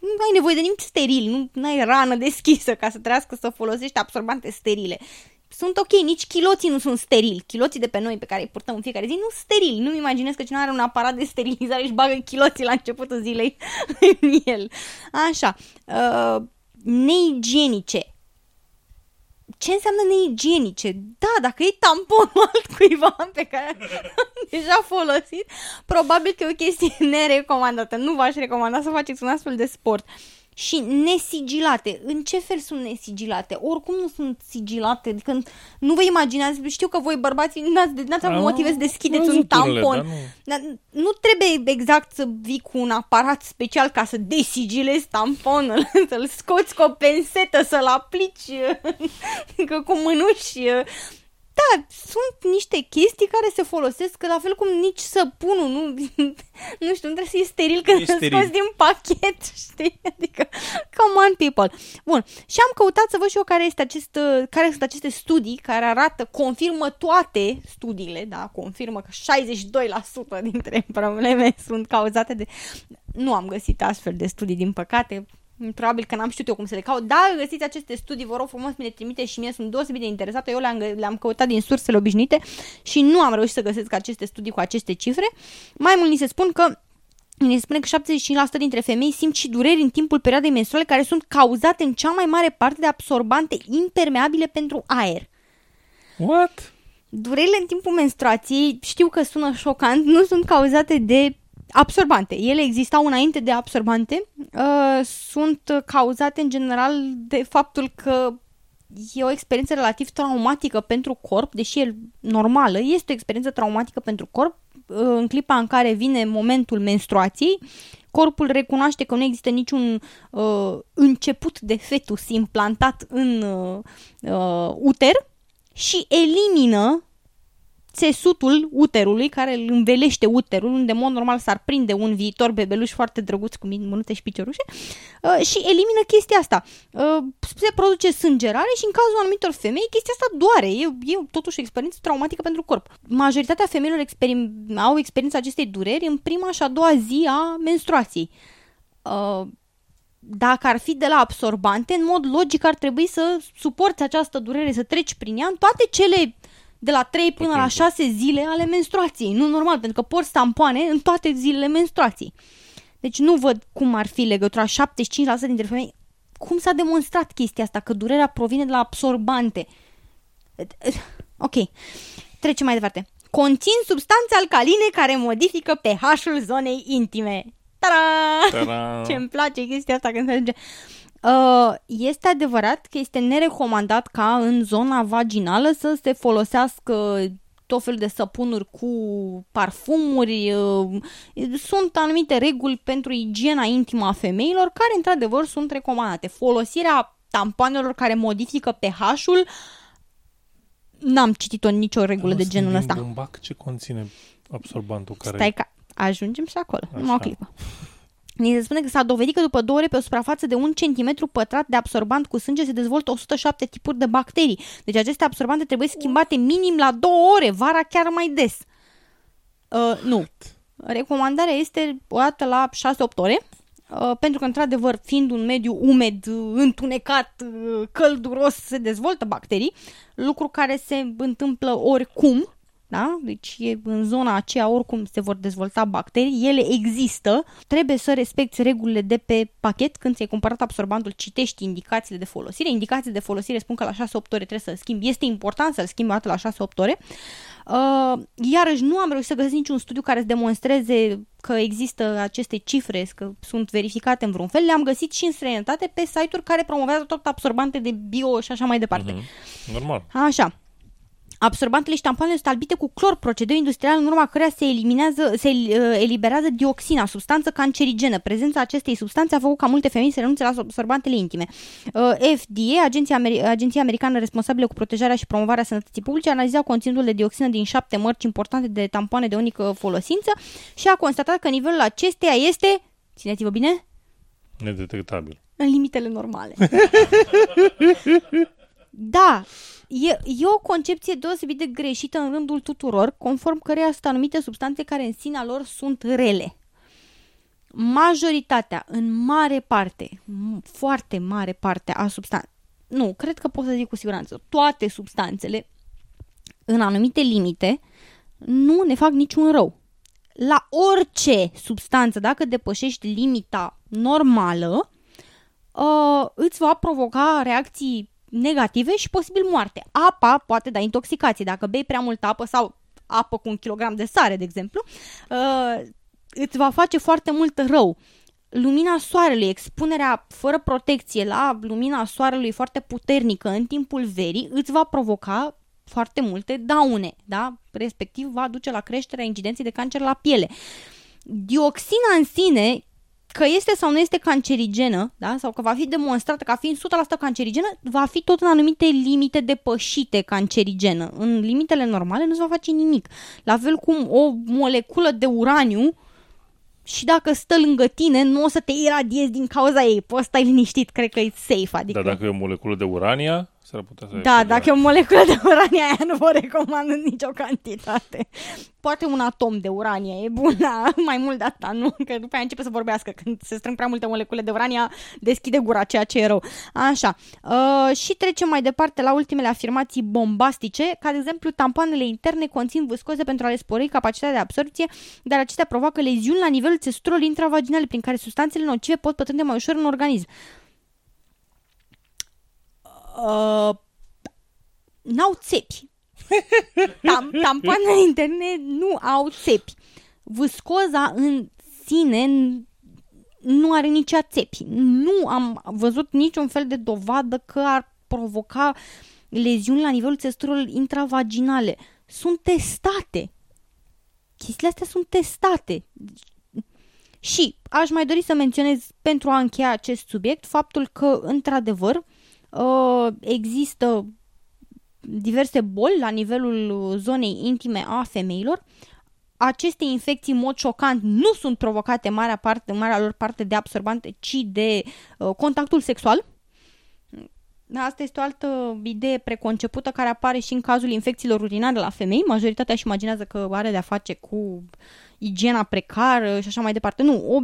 nu ai nevoie de nimic steril, nu ai rană deschisă ca să trească să folosești absorbante sterile. Sunt ok, nici chiloții nu sunt sterili. Chiloții de pe noi pe care îi purtăm în fiecare zi nu sunt sterili. Nu-mi imaginez că cineva are un aparat de sterilizare și bagă chiloții la începutul zilei în el. Așa. Uh, neigienice ce înseamnă neigienice? Da, dacă e tamponul altcuiva pe care am deja folosit, probabil că e o chestie nerecomandată. Nu v-aș recomanda să faceți un astfel de sport. Și nesigilate. În ce fel sunt nesigilate? Oricum nu sunt sigilate. Când nu vă imaginați, știu că voi bărbații n-ați, n-ați avut motive să deschideți un tampon. Dar nu... Dar nu trebuie exact să vii cu un aparat special ca să desigilezi tamponul, să-l scoți cu o pensetă, să-l aplici cu mânuși da, sunt niște chestii care se folosesc la fel cum nici săpunul, nu, nu știu, nu trebuie să fie steril când îl scoți din pachet, știi? Adică, come on people. Bun, și am căutat să văd și eu care, este acest, care sunt aceste studii care arată, confirmă toate studiile, da, confirmă că 62% dintre probleme sunt cauzate de... Nu am găsit astfel de studii, din păcate, Probabil că n-am știut eu cum să le caut. Dacă găsiți aceste studii, vă rog frumos, mi le trimite și mie sunt deosebit de interesată. Eu le-am, le-am căutat din sursele obișnuite și nu am reușit să găsesc aceste studii cu aceste cifre. Mai mult ni se spun că ne spune că 75% dintre femei simt și dureri în timpul perioadei menstruale care sunt cauzate în cea mai mare parte de absorbante impermeabile pentru aer. What? Durerile în timpul menstruației, știu că sună șocant, nu sunt cauzate de absorbante. Ele existau înainte de absorbante. Uh, sunt cauzate în general de faptul că e o experiență relativ traumatică pentru corp, deși e normală, este o experiență traumatică pentru corp. Uh, în clipa în care vine momentul menstruației, corpul recunoaște că nu există niciun uh, început de fetus implantat în uh, uh, uter și elimină țesutul uterului care îl învelește uterul, unde, în mod normal, s-ar prinde un viitor bebeluș foarte drăguț cu mânuțe și piciorușe uh, și elimină chestia asta. Uh, se produce sângerare și, în cazul anumitor femei, chestia asta doare. E, e totuși o experiență traumatică pentru corp. Majoritatea femeilor experim- au experiența acestei dureri în prima și a doua zi a menstruației. Uh, dacă ar fi de la absorbante, în mod logic ar trebui să suporți această durere, să treci prin ea în toate cele de la 3 până la 6 zile ale menstruației. Nu normal, pentru că porți tampoane în toate zilele menstruației. Deci nu văd cum ar fi legătura 75% dintre femei. Cum s-a demonstrat chestia asta? Că durerea provine de la absorbante. Ok. Trecem mai departe. Conțin substanțe alcaline care modifică pH-ul zonei intime. Ta-da! Ce-mi place chestia asta când se ajunge. Uh, este adevărat că este nerecomandat ca în zona vaginală să se folosească tot felul de săpunuri cu parfumuri. Uh, sunt anumite reguli pentru igiena intimă a femeilor care într-adevăr sunt recomandate. Folosirea tampoanelor care modifică pH-ul N-am citit-o nicio regulă de genul ăsta. bumbac ce conține absorbantul care... Stai ca ajungem și acolo, Așa. numai o clipă. Ni se spune că s-a dovedit că după două ore pe o suprafață de un centimetru pătrat de absorbant cu sânge se dezvoltă 107 tipuri de bacterii. Deci aceste absorbante trebuie schimbate minim la două ore, vara chiar mai des. Uh, nu. Recomandarea este o dată la 6-8 ore, uh, pentru că, într-adevăr, fiind un mediu umed, uh, întunecat, uh, călduros, se dezvoltă bacterii, lucru care se întâmplă oricum, da? Deci e în zona aceea oricum se vor dezvolta bacterii, ele există, trebuie să respecti regulile de pe pachet când ți-ai cumpărat absorbantul, citești indicațiile de folosire, indicațiile de folosire spun că la 6-8 ore trebuie să-l schimbi, este important să-l schimbi o dată la 6-8 ore, uh, iarăși nu am reușit să găsesc niciun studiu care să demonstreze că există aceste cifre, că sunt verificate în vreun fel, le-am găsit și în străinătate pe site-uri care promovează tot absorbante de bio și așa mai departe. Mhm. Normal. Așa. Absorbantele și tampoanele sunt albite cu clor, procedeu industrial în urma căreia se, eliminează, se uh, eliberează dioxina, substanță cancerigenă. Prezența acestei substanțe a făcut ca multe femei să renunțe la absorbantele intime. Uh, FDA, Agenția, Ameri- Agenția Americană responsabilă cu protejarea și promovarea sănătății publice, a analizat conținutul de dioxină din șapte mărci importante de tampoane de unică folosință și a constatat că nivelul acesteia este, țineți-vă bine, Nedetectabil. în limitele normale. da, e, e o concepție deosebit de greșită în rândul tuturor, conform căreia sunt anumite substanțe care în sinea lor sunt rele. Majoritatea, în mare parte, m- foarte mare parte a substanțelor, nu, cred că pot să zic cu siguranță, toate substanțele, în anumite limite, nu ne fac niciun rău. La orice substanță, dacă depășești limita normală, uh, îți va provoca reacții negative și posibil moarte. Apa poate da intoxicație. Dacă bei prea multă apă sau apă cu un kilogram de sare, de exemplu, uh, îți va face foarte mult rău. Lumina soarelui, expunerea fără protecție la lumina soarelui foarte puternică în timpul verii, îți va provoca foarte multe daune, da? Respectiv va duce la creșterea incidenței de cancer la piele. Dioxina în sine că este sau nu este cancerigenă, da? sau că va fi demonstrată ca fiind 100% cancerigenă, va fi tot în anumite limite depășite cancerigenă. În limitele normale nu se va face nimic. La fel cum o moleculă de uraniu și dacă stă lângă tine, nu o să te iradiezi din cauza ei. Poți stai liniștit, cred că e safe. Adică... Dar dacă e o moleculă de urania, s-ar putea să... Da, dacă e o moleculă de uranie, aia nu vă recomand în nicio cantitate. Poate un atom de uranie e bun, da, mai mult de asta, nu? Că după aia începe să vorbească. Când se strâng prea multe molecule de urania, deschide gura, ceea ce e rău. Așa. Uh, și trecem mai departe la ultimele afirmații bombastice, ca de exemplu, tampoanele interne conțin viscoze pentru a le spori capacitatea de absorpție, dar acestea provoacă leziuni la nivelul țesuturilor intravaginale, prin care substanțele nocive pot pătrunde mai ușor în organism. Uh, n-au țepi. Tam, tampoanele interne nu au țepi. Viscoza în sine nu are nici ea țepi. Nu am văzut niciun fel de dovadă că ar provoca leziuni la nivelul țesturilor intravaginale. Sunt testate. Chestiile astea sunt testate. Și aș mai dori să menționez pentru a încheia acest subiect faptul că, într-adevăr, uh, există diverse boli la nivelul zonei intime a femeilor. Aceste infecții, în mod șocant, nu sunt provocate în marea, parte, în marea lor parte de absorbante, ci de uh, contactul sexual. Asta este o altă idee preconcepută care apare și în cazul infecțiilor urinare la femei. Majoritatea își imaginează că are de-a face cu igiena precară și așa mai departe. Nu,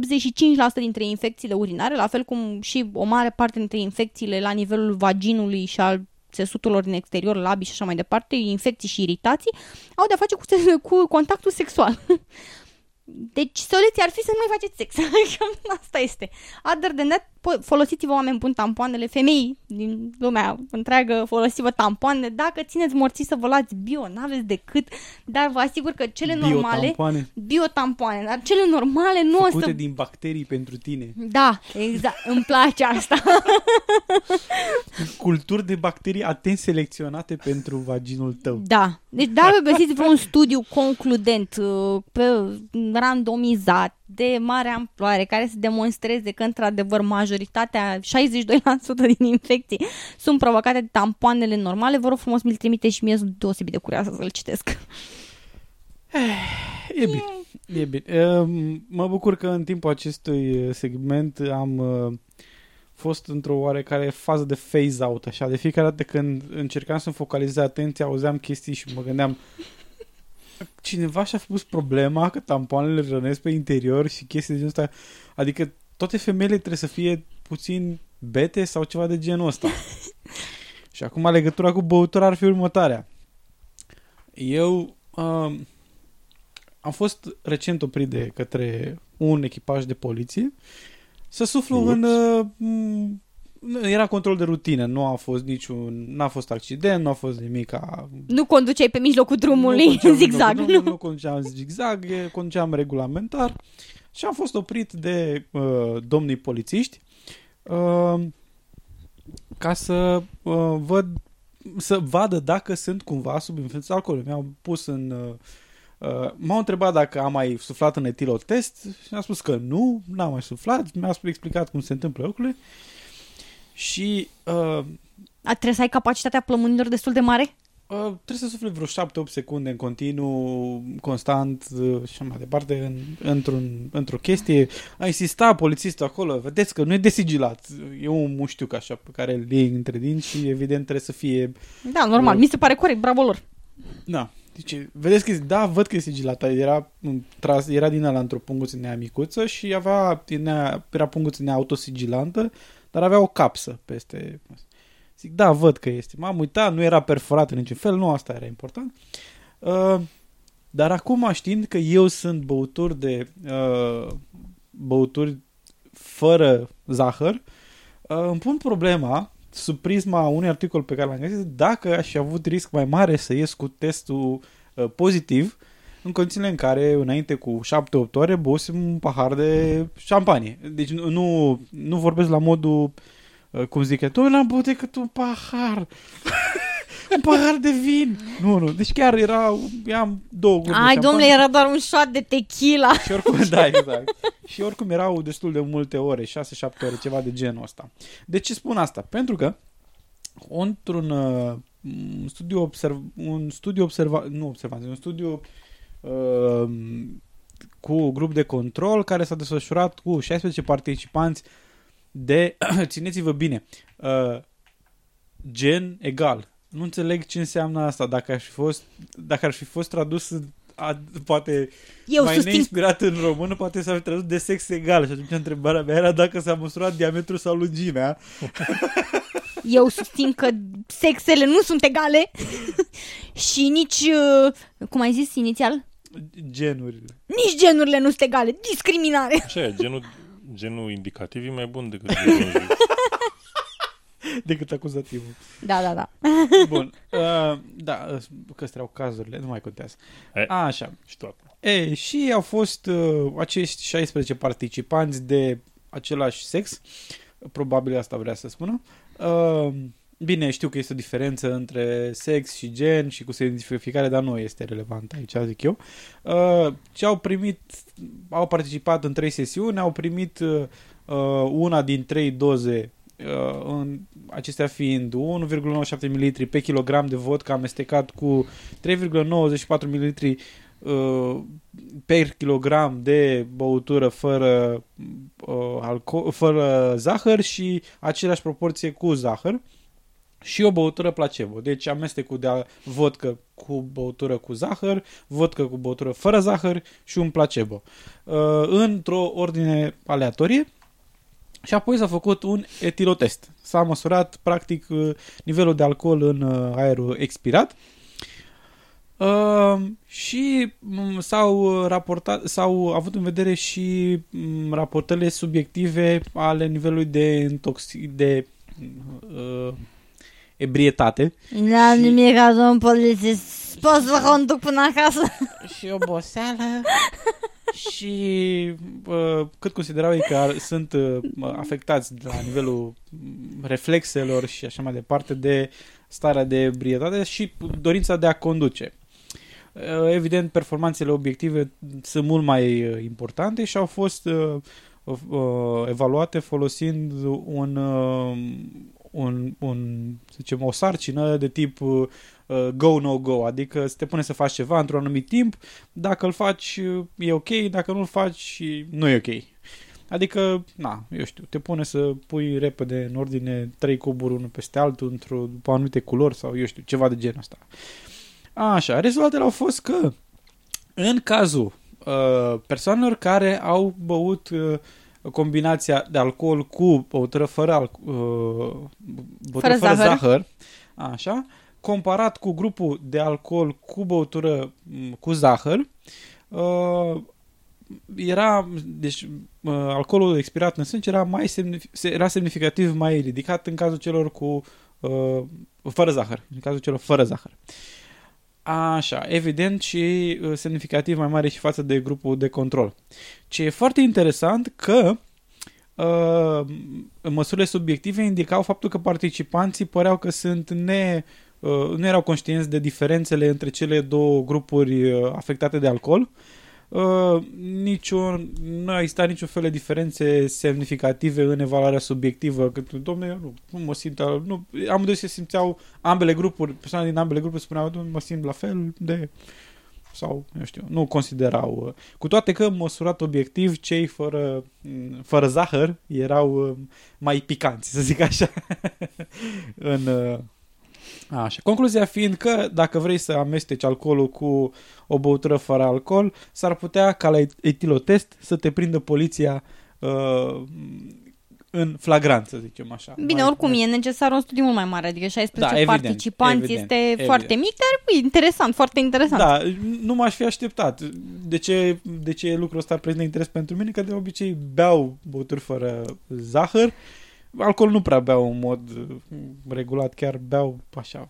85% dintre infecțiile urinare, la fel cum și o mare parte dintre infecțiile la nivelul vaginului și al țesuturilor din exterior, labii și așa mai departe, infecții și iritații, au de-a face cu, cu contactul sexual. Deci soluția ar fi să nu mai faceți sex. Asta este. Other than that, folosiți-vă oameni buni tampoanele, femei din lumea întreagă, folosiți-vă tampoane. Dacă țineți morții să vă luați bio, n-aveți decât, dar vă asigur că cele normale... Biotampoane. Biotampoane. Dar cele normale nu Făcute o să... din bacterii pentru tine. Da, exact. Îmi place asta. Culturi de bacterii atent selecționate pentru vaginul tău. Da. Deci dacă găsiți vreun studiu concludent, uh, pe randomizat, de mare amploare care să demonstreze că într-adevăr majoritatea, 62% din infecții sunt provocate de tampoanele normale, vă rog frumos mi-l trimite și mie sunt deosebit de curioasă să-l citesc. E bine. E bine. Uh, Mă bucur că în timpul acestui segment am uh, fost într-o oarecare fază de phase-out, așa. De fiecare dată când încercam să-mi focalizez atenția, auzeam chestii și mă gândeam cineva și-a pus problema că tampoanele rănesc pe interior și chestii de genul ăsta. Adică toate femeile trebuie să fie puțin bete sau ceva de genul ăsta. și acum legătura cu băutura ar fi următoarea. Eu uh, am fost recent oprit de către un echipaj de poliție să suflu Ups. în... Uh, m- era control de rutină, nu a fost niciun, n-a fost accident, nu a fost nimic ca Nu conduceai pe mijlocul drumului nu conduceam în zigzag, nu, nu? nu, nu conduceam în zigzag, e- conduceam regulamentar și am fost oprit de uh, domnii polițiști uh, ca să uh, văd să vadă dacă sunt cumva sub influența alcoolului. Mi-au pus în uh, Uh, m-au întrebat dacă am mai suflat în etilotest și mi-a spus că nu, n-am mai suflat, mi-a explicat cum se întâmplă lucrurile și uh, A, trebuie să ai capacitatea plămânilor destul de mare? Uh, trebuie să sufli vreo 7-8 secunde în continuu, constant uh, și așa mai departe, în, într-un, într-o chestie. A insistat polițistul acolo, vedeți că nu e desigilat. E un muștiuc așa pe care îl iei între dinți și evident trebuie să fie... Da, normal, uh, mi se pare corect, bravo lor. Da. Deci, vedeți că, da, văd că e sigilat. Era, m, tras, era din ăla într-o punguță nea micuță și avea, nea, era punguță nea autosigilantă, dar avea o capsă peste... Zic, da, văd că este. M-am uitat, nu era perforat în niciun fel, nu asta era important. Uh, dar acum, știind că eu sunt băutur de uh, băuturi fără zahăr, uh, îmi pun problema sub prisma unui articol pe care l-am găsit, dacă aș fi avut risc mai mare să ies cu testul uh, pozitiv în condițiile în care înainte cu 7-8 ore băusem un pahar de șampanie. Deci nu, nu, nu vorbesc la modul uh, cum zic eu, tu n-am băut decât un pahar. un pahar de vin. Nu, nu. Deci chiar era, am două guri de Ai, șampanie. domnule, era doar un shot de tequila. Și oricum, da, exact. Și oricum erau destul de multe ore, 6-7 ore, ceva de genul ăsta. De ce spun asta? Pentru că într-un uh, un studiu observ, un studiu observa, nu observat, un studiu uh, cu grup de control care s-a desfășurat cu 16 participanți de, țineți-vă bine, uh, gen egal. Nu înțeleg ce înseamnă asta. Dacă ar fi fost, dacă ar fi fost tradus a, poate Eu mai susțin- neinspirat în română, poate s-ar fi tradus de sex egal. Și atunci întrebarea mea era dacă s-a măsurat diametrul sau lungimea. Eu susțin că sexele nu sunt egale și nici, uh, cum ai zis inițial, Genurile. nici genurile nu sunt egale. Discriminare. Ce e? Genul, genul indicativ e mai bun decât genul injuriu. Decât acuzativul. Da, da, da. Bun. Uh, da, uh, că astea erau cazurile, nu mai contează. E, A, așa. Și toată. E, și au fost uh, acești 16 participanți de același sex. Probabil asta vrea să spună. Uh, bine, știu că este o diferență între sex și gen și cu identificare, dar nu este relevant aici, zic eu. Uh, ce au primit, au participat în trei sesiuni, au primit uh, una din trei doze uh, în, acestea fiind 1,97 ml pe kilogram de vodka amestecat cu 3,94 ml uh, per kilogram de băutură fără, uh, alcool, fără zahăr și aceleași proporție cu zahăr și o băutură placebo. Deci amestecul de vodcă cu băutură cu zahăr, vodcă cu băutură fără zahăr și un placebo. Uh, într-o ordine aleatorie și apoi s-a făcut un etilotest. S-a măsurat practic uh, nivelul de alcool în uh, aerul expirat Uh, și m, s-au raportat, s-au avut în vedere și m, raportările subiective ale nivelului de intoxic, de uh, ebrietate La nimic, domn polițist. Pot să conduc până acasă. și oboseală și uh, cât considerau ei că ar- sunt uh, afectați de la nivelul mm, reflexelor și așa mai departe de starea de ebrietate și dorința de a conduce. Uh, evident, performanțele obiective sunt mult mai uh, importante și au fost uh, uh, evaluate folosind un, uh, un, un, să zicem, o sarcină de tip uh, go-no-go, adică să te pune să faci ceva într-un anumit timp, dacă îl faci uh, e ok, dacă nu îl faci nu e ok. Adică, na, eu știu, te pune să pui repede în ordine trei cuburi unul peste altul într-o după anumite culori sau eu știu, ceva de genul ăsta. Așa, rezultatele au fost că în cazul uh, persoanelor care au băut uh, combinația de alcool cu băutură fără, alco- uh, băutură Fără fără zahăr. zahăr, așa, comparat cu grupul de alcool cu băutură m, cu zahăr, uh, era, deci uh, alcoolul expirat în sânge era, mai semnif- era semnificativ mai ridicat în cazul celor cu uh, fără zahăr, în cazul celor fără zahăr. Așa, evident și uh, semnificativ mai mare și față de grupul de control. Ce e foarte interesant că uh, măsurile subiective indicau faptul că participanții păreau că sunt ne, uh, nu erau conștienți de diferențele între cele două grupuri uh, afectate de alcool. Uh, niciun, nu a existat niciun fel de diferențe semnificative în evaluarea subiectivă. Că, domne, eu nu, nu mă simt... al- Nu, amândoi se simțeau, ambele grupuri, persoane din ambele grupuri spuneau, "Nu, mă simt la fel de... Sau, eu știu, nu considerau. uh, Cu toate că, măsurat obiectiv, cei fără, m, fără zahăr erau uh, mai picanți, să zic așa. în, uh, Așa. Concluzia fiind că dacă vrei să amesteci alcoolul cu o băutură fără alcool, s-ar putea ca la etilotest să te prindă poliția uh, în flagrant, să zicem așa. Bine, Mai- oricum e necesar un studiu mult mai mare, adică 16 Da, evident, participanți evident, este evident. foarte mic, dar e interesant, foarte interesant. Da, nu m-aș fi așteptat. De ce, de ce lucrul ăsta prezintă interes pentru mine? Că de obicei beau băuturi fără zahăr. Alcool nu prea beau în mod uh, regulat, chiar beau așa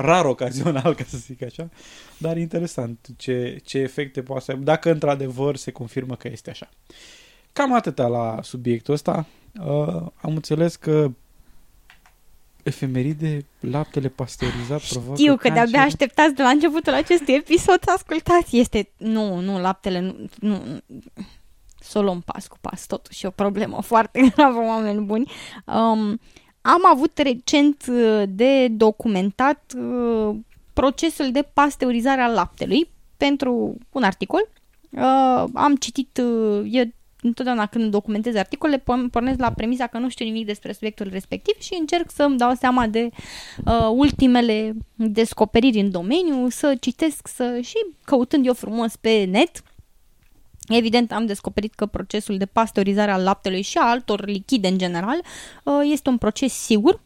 rar ocazional, ca să zic așa. Dar e interesant ce, ce efecte poate să aibă, dacă într-adevăr se confirmă că este așa. Cam atâta la subiectul ăsta. Uh, am înțeles că efemeride, laptele pasteurizat provoacă Știu că de-abia cancer. așteptați de la începutul acestui episod să ascultați. Este, nu, nu, laptele, nu, nu să o luăm pas cu pas, totuși e o problemă foarte gravă, oameni buni. Um, am avut recent uh, de documentat uh, procesul de pasteurizare al laptelui pentru un articol. Uh, am citit, uh, eu întotdeauna când documentez articole, porn- pornesc la premisa că nu știu nimic despre subiectul respectiv și încerc să-mi dau seama de uh, ultimele descoperiri în domeniu, să citesc să și căutând eu frumos pe net, Evident, am descoperit că procesul de pasteurizare al laptelui și a altor lichide în general uh, este un proces sigur.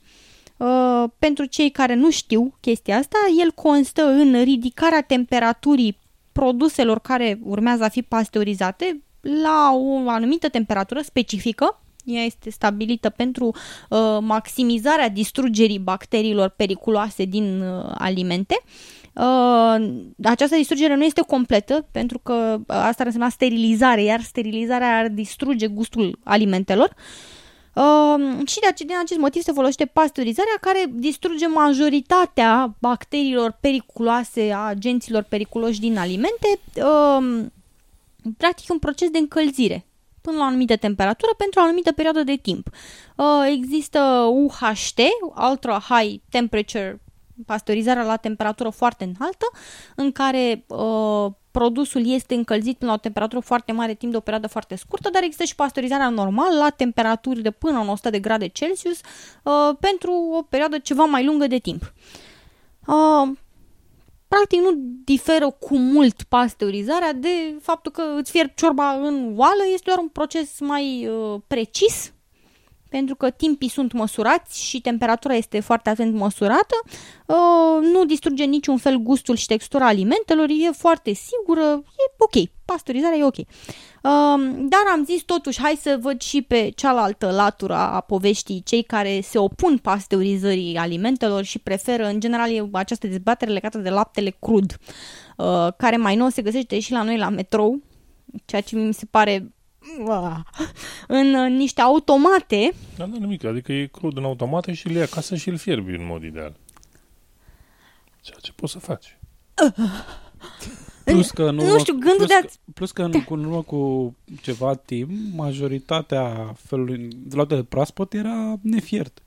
Uh, Pentru cei care nu știu chestia asta, el constă în ridicarea temperaturii produselor care urmează a fi pasteurizate la o anumită temperatură specifică. Ea este stabilită pentru uh, maximizarea distrugerii bacteriilor periculoase din uh, alimente. Uh, această distrugere nu este completă pentru că uh, asta ar însemna sterilizare, iar sterilizarea ar distruge gustul alimentelor. Uh, și de ace- din acest motiv se folosește pasteurizarea care distruge majoritatea bacteriilor periculoase, a agenților periculoși din alimente. Uh, practic un proces de încălzire până la o anumită temperatură pentru o anumită perioadă de timp. Uh, există UHT, Ultra High Temperature pasteurizarea la temperatură foarte înaltă, în care uh, produsul este încălzit până la o temperatură foarte mare timp de o perioadă foarte scurtă, dar există și pasteurizarea normală la temperaturi de până la 100 de grade Celsius uh, pentru o perioadă ceva mai lungă de timp. Uh, practic nu diferă cu mult pasteurizarea de faptul că îți fierbi ciorba în oală, este doar un proces mai uh, precis pentru că timpii sunt măsurați și temperatura este foarte atent măsurată, uh, nu distruge niciun fel gustul și textura alimentelor, e foarte sigură, e ok, pasteurizarea e ok. Uh, dar am zis totuși, hai să văd și pe cealaltă latură a poveștii, cei care se opun pasteurizării alimentelor și preferă, în general, e această dezbatere legată de laptele crud, uh, care mai nou se găsește și la noi la metrou, ceea ce mi se pare în uh, niște automate. Da, nu nimic, adică e crud în automate și îl iei acasă și îl fierbi în mod ideal. Ceea ce poți să faci. Plus că în Nu urmă, știu, gândul plus de a- Că, plus că în, cu, în urmă cu ceva timp, majoritatea felului de la de proaspăt era nefiert.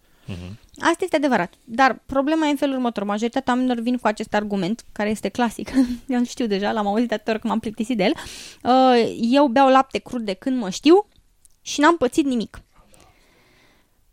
Asta este adevărat. Dar problema e în felul următor. Majoritatea oamenilor vin cu acest argument, care este clasic. Eu îl știu deja, l-am auzit de atâtea ori că m-am plictisit de el. Uh, Eu beau lapte crud de când mă știu și n-am pățit nimic.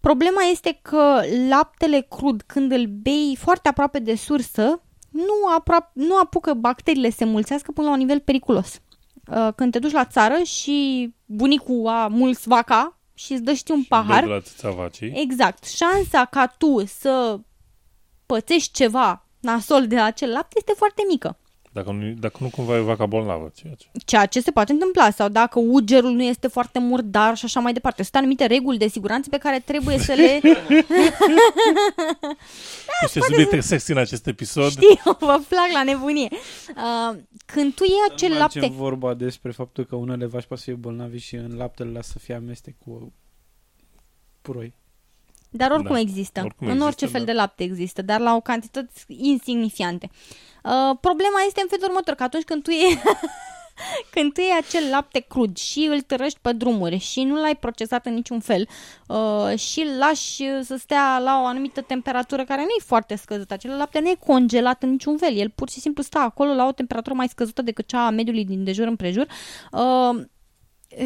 Problema este că laptele crud, când îl bei foarte aproape de sursă, nu, apro- nu apucă bacteriile să se mulțească până la un nivel periculos. Uh, Când te duci la țară și bunicul a mulți vaca și îți dă știi un pahar, Bei de la țâța vacii. Exact. Șansa ca tu să pățești ceva nasol de la acel lapte este foarte mică. Dacă nu, dacă nu cumva e vaca bolnavă. Ceea ce... Ceea ce se poate întâmpla sau dacă ugerul nu este foarte murdar și așa mai departe. Sunt anumite reguli de siguranță pe care trebuie să le... Niște subiecte sexy în acest episod. Știu, vă plac la nebunie. Uh, când tu iei acel Nu lapte... mergem vorba despre faptul că unele vaci poate să fie bolnavi și în laptele lasă să fie amestec cu puroi. Dar oricum Da, există. oricum în există, orice fel da. de lapte există, dar la o cantități insignifiante. Uh, problema este în felul următor, că atunci când tu iei, când tu iei acel lapte crud și îl tărăști pe drumuri și nu l-ai procesat în niciun fel uh, și îl lași să stea la o anumită temperatură care nu e foarte scăzută, acel lapte nu e congelat în niciun fel, el pur și simplu stă acolo la o temperatură mai scăzută decât cea a mediului din de jur împrejur, uh,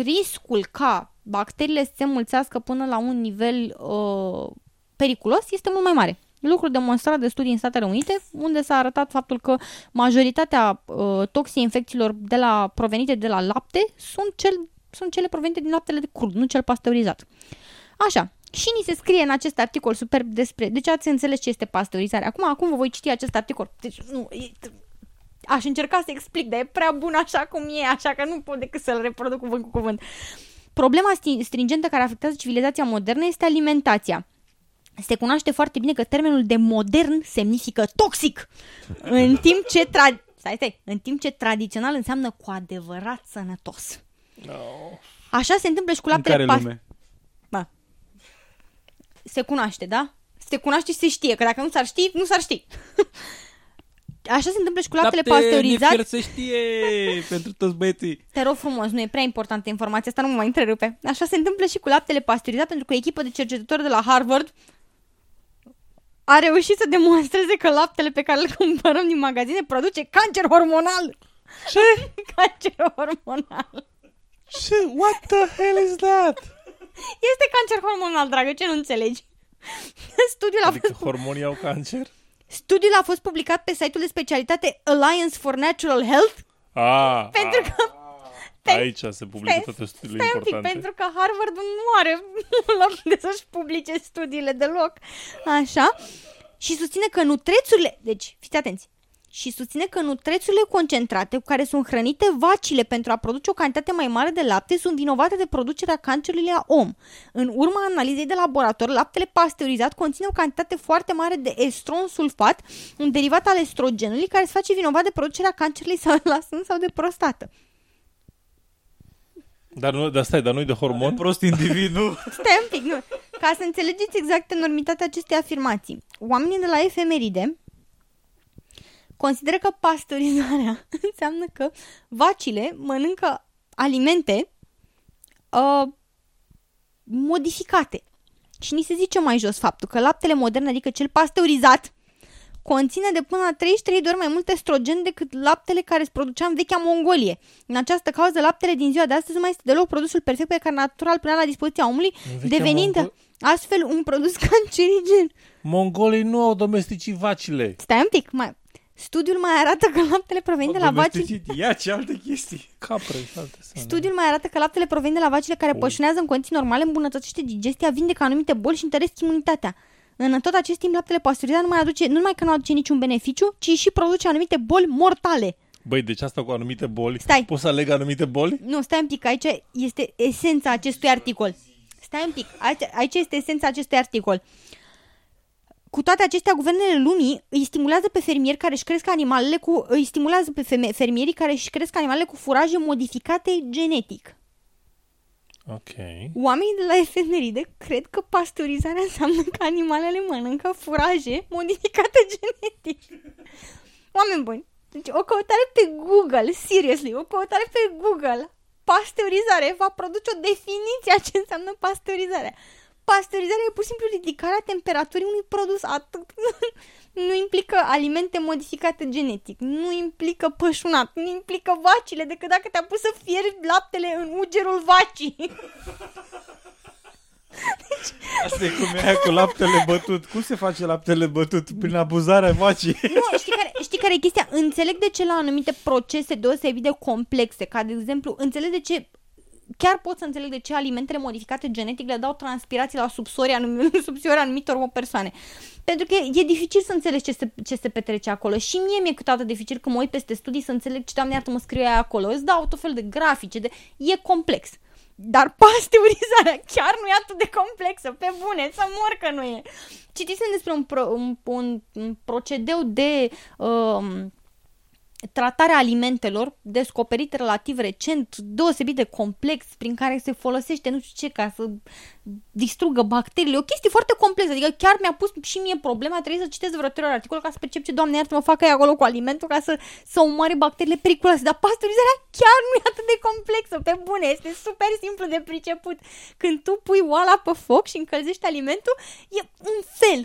riscul ca bacteriile să se mulțească până la un nivel uh, periculos este mult mai mare. Lucru demonstrat de studii în Statele Unite, unde s-a arătat faptul că majoritatea uh, toxii infecțiilor de la, provenite de la lapte sunt, cel, sunt cele provenite din laptele de crud, nu cel pasteurizat. Așa, și ni se scrie în acest articol superb despre... Deci ați înțeles ce este pasteurizarea. Acum, acum vă voi citi acest articol. Deci, nu, e, aș încerca să explic, dar e prea bun așa cum e, așa că nu pot decât să-l reproduc cuvânt cu cuvânt. Problema sti- stringentă care afectează civilizația modernă este alimentația. Se cunoaște foarte bine că termenul de modern semnifică toxic, în timp ce tra- stai, stai, în timp ce tradițional înseamnă cu adevărat sănătos. Așa se întâmplă și cu În laptele care pas- lume? Bă. Se cunoaște, da? Se cunoaște și se știe, că dacă nu s-ar ști, nu s-ar ști. Așa se întâmplă și cu laptele pasteurizat. nefier se știe pentru toți băieții. Te rog frumos, nu e prea importantă informația asta, nu mă mai întrerupe. Așa se întâmplă și cu laptele pasteurizat, pentru că o echipă de cercetători de la Harvard a reușit să demonstreze că laptele pe care îl cumpărăm din magazine produce cancer hormonal. Ce? cancer hormonal. Ce? What the hell is that? Este cancer hormonal, dragă, ce nu înțelegi? Studiul a Adică fost hormonii au cancer? Studiul a fost publicat pe site-ul de specialitate Alliance for Natural Health Ah, pentru că aici se publică Stai- toate studiile Stai un pic, importante. pentru că Harvard nu are un loc de să-și publice studiile deloc. Așa. Și susține că nutrețurile... Deci, fiți atenți. Și susține că nutrețurile concentrate cu care sunt hrănite vacile pentru a produce o cantitate mai mare de lapte sunt vinovate de producerea cancerului la om. În urma analizei de laborator, laptele pasteurizat conține o cantitate foarte mare de estron sulfat, un derivat al estrogenului care se face vinovat de producerea cancerului sau la sân sau de prostată. Dar, nu, dar stai, dar nu-i de hormon? Prost individ, nu? Stai un pic, nu. Ca să înțelegeți exact enormitatea acestei afirmații. Oamenii de la efemeride consideră că pasteurizarea înseamnă că vacile mănâncă alimente uh, modificate. Și ni se zice mai jos faptul că laptele modern, adică cel pasteurizat, conține de până la 33 de ori mai mult estrogen decât laptele care se producea în vechea Mongolie. În această cauză, laptele din ziua de astăzi nu mai este deloc produsul perfect pe care natural punea la dispoziția omului, În vechea devenind Mongol- astfel un produs cancerigen. Mongolii nu au domesticii vacile. Stai un pic, mai... Studiul mai arată că laptele provenit de la vaci... Domesticit, Ia ce alte chestii. Capre și alte sane. Studiul mai arată că laptele provenit de la vacile care pășunează în condiții normale îmbunătățește digestia, vindecă anumite boli și întăresc imunitatea. În tot acest timp, laptele pasteurizat nu mai aduce, nu numai că nu aduce niciun beneficiu, ci și produce anumite boli mortale. Băi, deci asta cu anumite boli? Stai. Poți să aleg anumite boli? Nu, stai un pic, aici este esența acestui articol. Stai un pic, aici, aici este esența acestui articol. Cu toate acestea, guvernele lumii îi stimulează pe fermieri care își cresc animalele cu îi stimulează pe feme- fermierii care își cresc animalele cu furaje modificate genetic. Ok. Oamenii de la efemeride cred că pasteurizarea înseamnă că animalele mănâncă furaje modificate genetic. Oameni buni, Deci o căutare pe Google, seriously, o căutare pe Google, pasteurizare, va produce o definiție a ce înseamnă pasteurizarea. Pasteurizarea e pur și simplu ridicarea temperaturii unui produs atât. nu implică alimente modificate genetic, nu implică pășunat, nu implică vacile, decât dacă te-a pus să fierbi laptele în ugerul vacii. Asta e cum e aia cu laptele bătut. Cum se face laptele bătut? Prin abuzarea vacii. Nu, știi care, știi care e chestia? Înțeleg de ce la anumite procese deosebit de complexe, ca de exemplu, înțeleg de ce chiar pot să înțeleg de ce alimentele modificate genetic le dau transpirații la subsori, anum- subsori anumitor persoane. Pentru că e, e dificil să înțelegi ce se, ce se petrece acolo. Și mie mi-e câteodată dificil când mă uit peste studii să înțeleg ce, doamne iartă, mă scrie aia acolo. Îți dau tot fel de grafice, de... e complex. Dar pasteurizarea chiar nu e atât de complexă, pe bune, să mor că nu e. Citisem despre un, pro, un, un, un procedeu de um, tratarea alimentelor, descoperit relativ recent, deosebit de complex, prin care se folosește nu știu ce ca să distrugă bacteriile. O chestie foarte complexă, adică chiar mi-a pus și mie problema, trebuie să citesc vreo trei articol ca să percep ce, doamne iartă, mă facă acolo cu alimentul ca să, să omoare bacteriile periculoase. Dar pasteurizarea chiar nu e atât de complexă, pe bune, este super simplu de priceput. Când tu pui oala pe foc și încălzești alimentul, e un fel,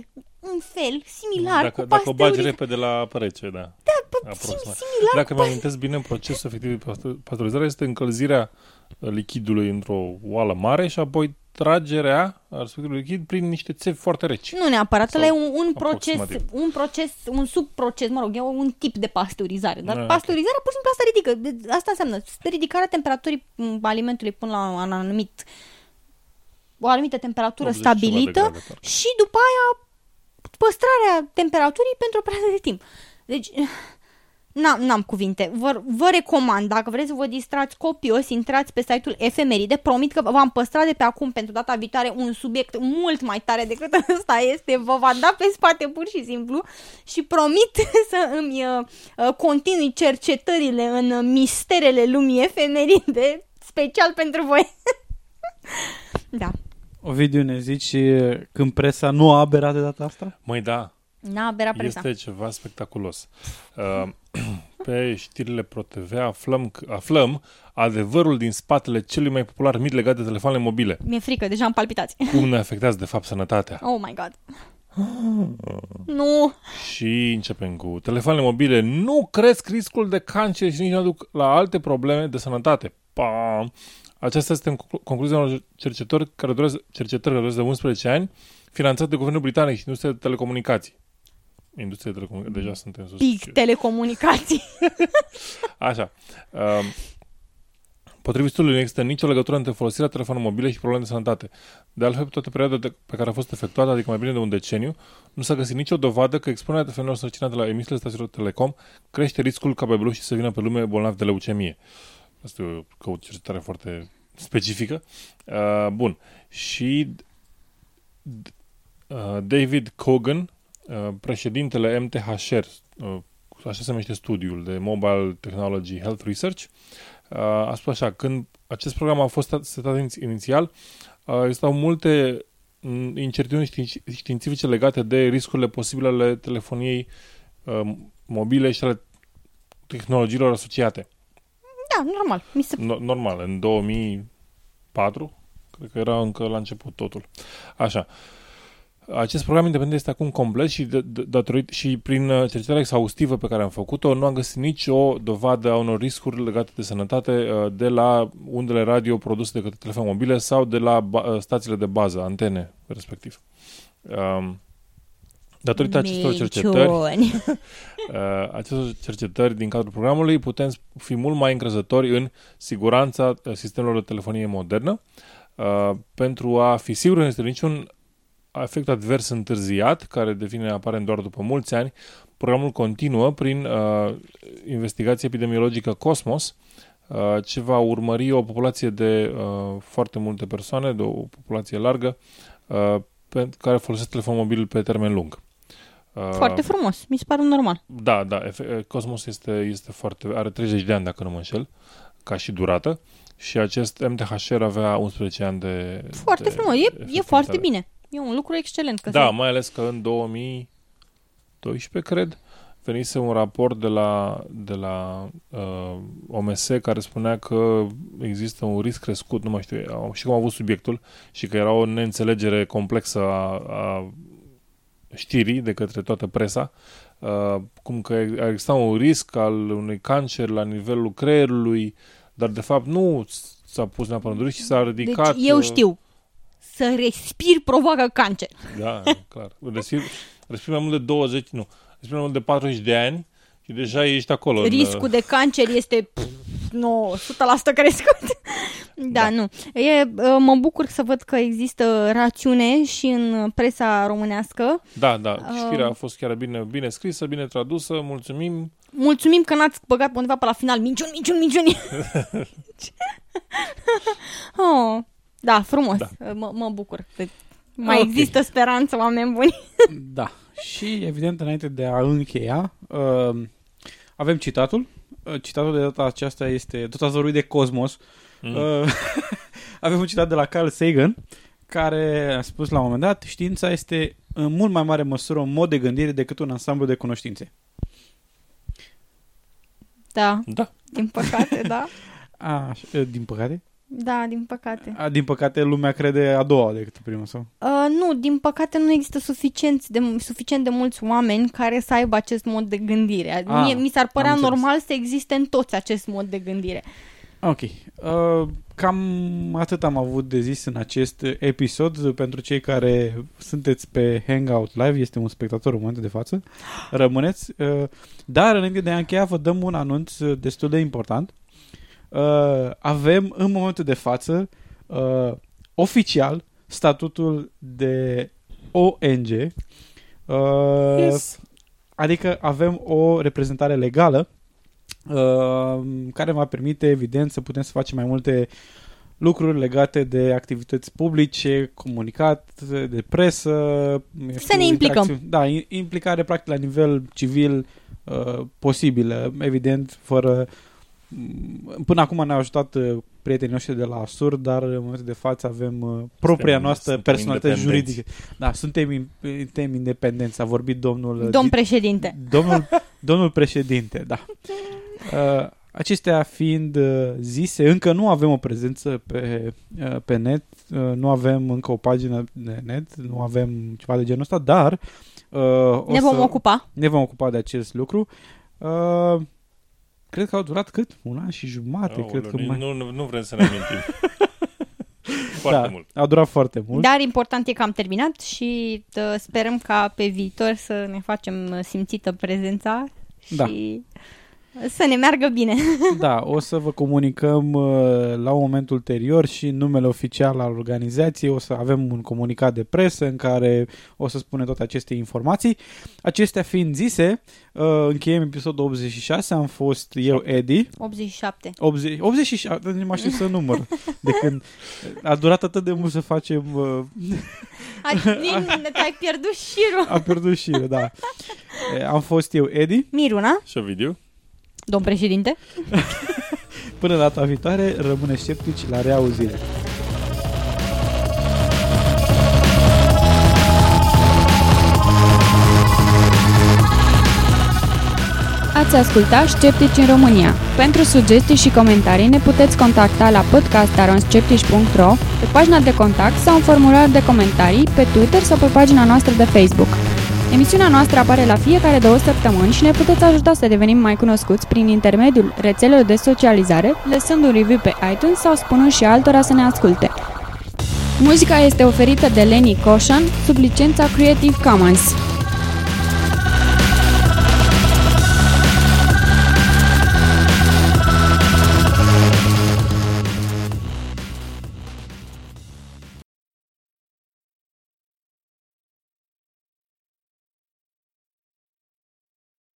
un fel similar dacă, cu Dacă o bagi pasteurizarea. repede la apă rece, da. Da, Aproximat. similar Dacă cu mi amintesc bine, procesul efectiv de paste- pasteurizare este încălzirea uh, lichidului într-o oală mare și apoi tragerea a respectivului lichid prin niște țevi foarte reci. Nu neapărat, ăla e Sau un, un proces, aproximativ. un proces, un subproces, mă rog, e un tip de pasteurizare. Dar Da, pasteurizarea pur și simplu asta ridică. De- Asta înseamnă ridicarea temperaturii m, alimentului până la un anumit o anumită temperatură 80 ceva de stabilită grade, parcă. și după aia păstrarea temperaturii pentru o perioadă de timp. Deci, N-am, n-am cuvinte. Vă, vă recomand, dacă vreți să vă distrați copios, intrați pe site-ul Efemeride. Promit că v-am păstrat de pe acum pentru data viitoare un subiect mult mai tare decât ăsta este. Vă va da pe spate pur și simplu și promit să îmi uh, uh, continui cercetările în misterele lumii efemeride, special pentru voi. da. Ovidiu, ne zici uh, când presa nu a aberat de data asta? Măi, da, N-a aberat presa. este ceva spectaculos. Uh, pe știrile ProTV aflăm, că- aflăm adevărul din spatele celui mai popular mit legat de telefoanele mobile. Mi-e frică, deja am palpitați. Cum ne afectează, de fapt, sănătatea. Oh my god. Nu. Și începem cu telefoanele mobile. Nu cresc riscul de cancer și nici nu aduc la alte probleme de sănătate. Pam! Aceasta este conclu- concluzia unor cercetători care durează, cercetări care durează de 11 ani, finanțat de Guvernul Britanic și Industria de Telecomunicații. Industria de Telecomunicații, deja suntem sus. Big telecomunicații. Așa. Um, Potrivit studiului, nu există nicio legătură între folosirea telefonului mobile și probleme de sănătate. De altfel, pe toată perioada de, pe care a fost efectuată, adică mai bine de un deceniu, nu s-a găsit nicio dovadă că expunerea telefonelor sărcinate la emisiile stațiilor telecom crește riscul ca bebelușii să vină pe lume bolnavi de leucemie. Asta e o, o cercetare foarte specifică. Uh, bun. Și d- uh, David Cogan, uh, președintele MTHR, uh, așa se numește studiul de Mobile Technology Health Research, uh, a spus așa, când acest program a fost setat iniț- inițial, uh, existau multe mm, incertitudini științ- științifice legate de riscurile posibile ale telefoniei uh, mobile și ale tehnologiilor asociate. Da, normal. Mi se... No- normal, în 2004, cred că era încă la început totul. Așa. Acest program independent este acum complet și, de, de, datorit, și prin uh, cercetarea exhaustivă pe care am făcut-o, nu am găsit nicio dovadă a unor riscuri legate de sănătate uh, de la undele radio produse de către telefon mobile sau de la ba, uh, stațiile de bază, antene, respectiv. Um, datorită acestor cercetări, Minciuni. uh, acestor cercetări din cadrul programului, putem fi mult mai încrezători în siguranța uh, sistemelor de telefonie modernă. Uh, pentru a fi sigur că nu este niciun efect advers întârziat, care devine aparent doar după mulți ani, programul continuă prin uh, investigație epidemiologică Cosmos, uh, ce va urmări o populație de uh, foarte multe persoane, de o populație largă, uh, pe, care folosesc telefon mobil pe termen lung. Uh, Foarte frumos. Mi se pare normal. Da, da. efe- Cosmos este, este foarte... Are 30 de ani, dacă nu mă înșel, ca și durată. Și acest MTHR avea 11 ani de... Foarte de frumos. E, e efectivitate. Da, foarte bine. E un lucru excelent. Că Da, se- mai ales că în 2012, cred, venise un raport de la, de la uh, OMS care spunea că există un risc crescut, nu mai știu, au- și cum a avut subiectul, și că era o neînțelegere complexă a, a știrii de către toată presa, uh, cum că exista un risc al unui cancer la nivelul creierului, dar de fapt nu s-a pus neapărat un risc, ci s-a ridicat... Deci eu uh, știu. Să respir provoacă cancer. Da, clar. Respiri, respiri mai mult de 20, nu, respiri mai mult de 40 de ani și deja ești acolo. în, Riscul uh, de cancer este pff, no, 100% crescut. da, da, nu. E, uh, mă bucur să văd că există rațiune și în presa românească. Da, da, știrea Uh, a fost chiar bine, bine scrisă, bine tradusă, mulțumim. Mulțumim că n-ați băgat pe undeva pe la final minciuni, minciuni, minciuni. oh, da, frumos. Da. Mă, mă bucur. că Mai Ok. există speranță, oameni buni. Da. Și, evident, înainte de a încheia, uh, avem citatul. Uh, citatul de data aceasta este tot ați vorbit de Cosmos. Mm. Uh, avem un citat de la Carl Sagan, care a spus la un moment dat, știința este în mult mai mare măsură un mod de gândire decât un ansamblu de cunoștințe. Da. Da. Din păcate, da. A, din păcate? Da, din păcate. A, din păcate, lumea crede a doua decât prima sau? Uh, nu, din păcate nu există suficient de, suficient de mulți oameni care să aibă acest mod de gândire. Ah, Mie, mi s-ar părea am înțeles. normal să existe în toți acest mod de gândire. Ok. Uh, cam atât am avut de zis în acest episod. Pentru cei care sunteți pe Hangout Live, este un spectator în momentul de față, rămâneți. Uh, dar înainte de a încheia, vă dăm un anunț destul de important. Uh, avem în momentul de față uh, oficial statutul de ONG. Uh, Yes. Adică avem o reprezentare legală uh, care va permite, evident, să putem să facem mai multe lucruri legate de activități publice, comunicat, de presă. eu Să ne implicăm. interacțiuni- Da, i- implicare practic la nivel civil uh, posibilă, evident, fără... m, Până acum ne-au ajutat uh, prietenii noștri de la Sur, dar în momentul de față avem uh, propria Suntem- noastră suntem personalitate independenți. juridică. Da, suntem, in- suntem independenți. A vorbit domnul... uh, Domn Di- președinte. Domnul, domnul președinte, da. Uh, acestea fiind uh, zise, încă nu avem o prezență pe, uh, pe net, uh, nu avem încă o pagină de net, nu avem ceva de genul ăsta, dar uh, o Ne vom să, ocupa. Ne vom ocupa de acest lucru. Uh, cred că au durat cât? Un an și jumate, Aoleu, cred că nu, mai... nu, nu, nu vrem să ne amintim. Foarte da, mult. au durat foarte mult. Dar important e că am terminat și uh, sperăm ca pe viitor să ne facem uh, simțită prezența Da. Și să ne meargă bine. Da, o să vă comunicăm uh, la un moment ulterior și în numele oficial al organizației o să avem un comunicat de presă în care o să spunem toate aceste informații. Acestea fiind zise, uh, încheiem episodul 86, am fost eu, Edi. 87. 80, 87, nu mai știu să număr. De când a durat atât de mult să facem... Uh, Ai, nici, ai pierdut șirul. a pierdut și da. E, Am fost eu, Edi. Miruna, Și Ovidiu? Domn președinte. Până data viitoare, rămâne sceptici la reauzire. Ați ascultat Sceptici în România. Pentru sugestii și comentarii ne puteți contacta la podcast.aronsceptici.ro pe pagina de contact sau în formular de comentarii pe Twitter sau pe pagina noastră de Facebook. Emisiunea noastră apare la fiecare două săptămâni și ne puteți ajuta să devenim mai cunoscuți prin intermediul rețelelor de socializare, lăsând un review pe iTunes sau spunând și altora să ne asculte. Muzica este oferită de Lenny Koshan sub licența Creative Commons.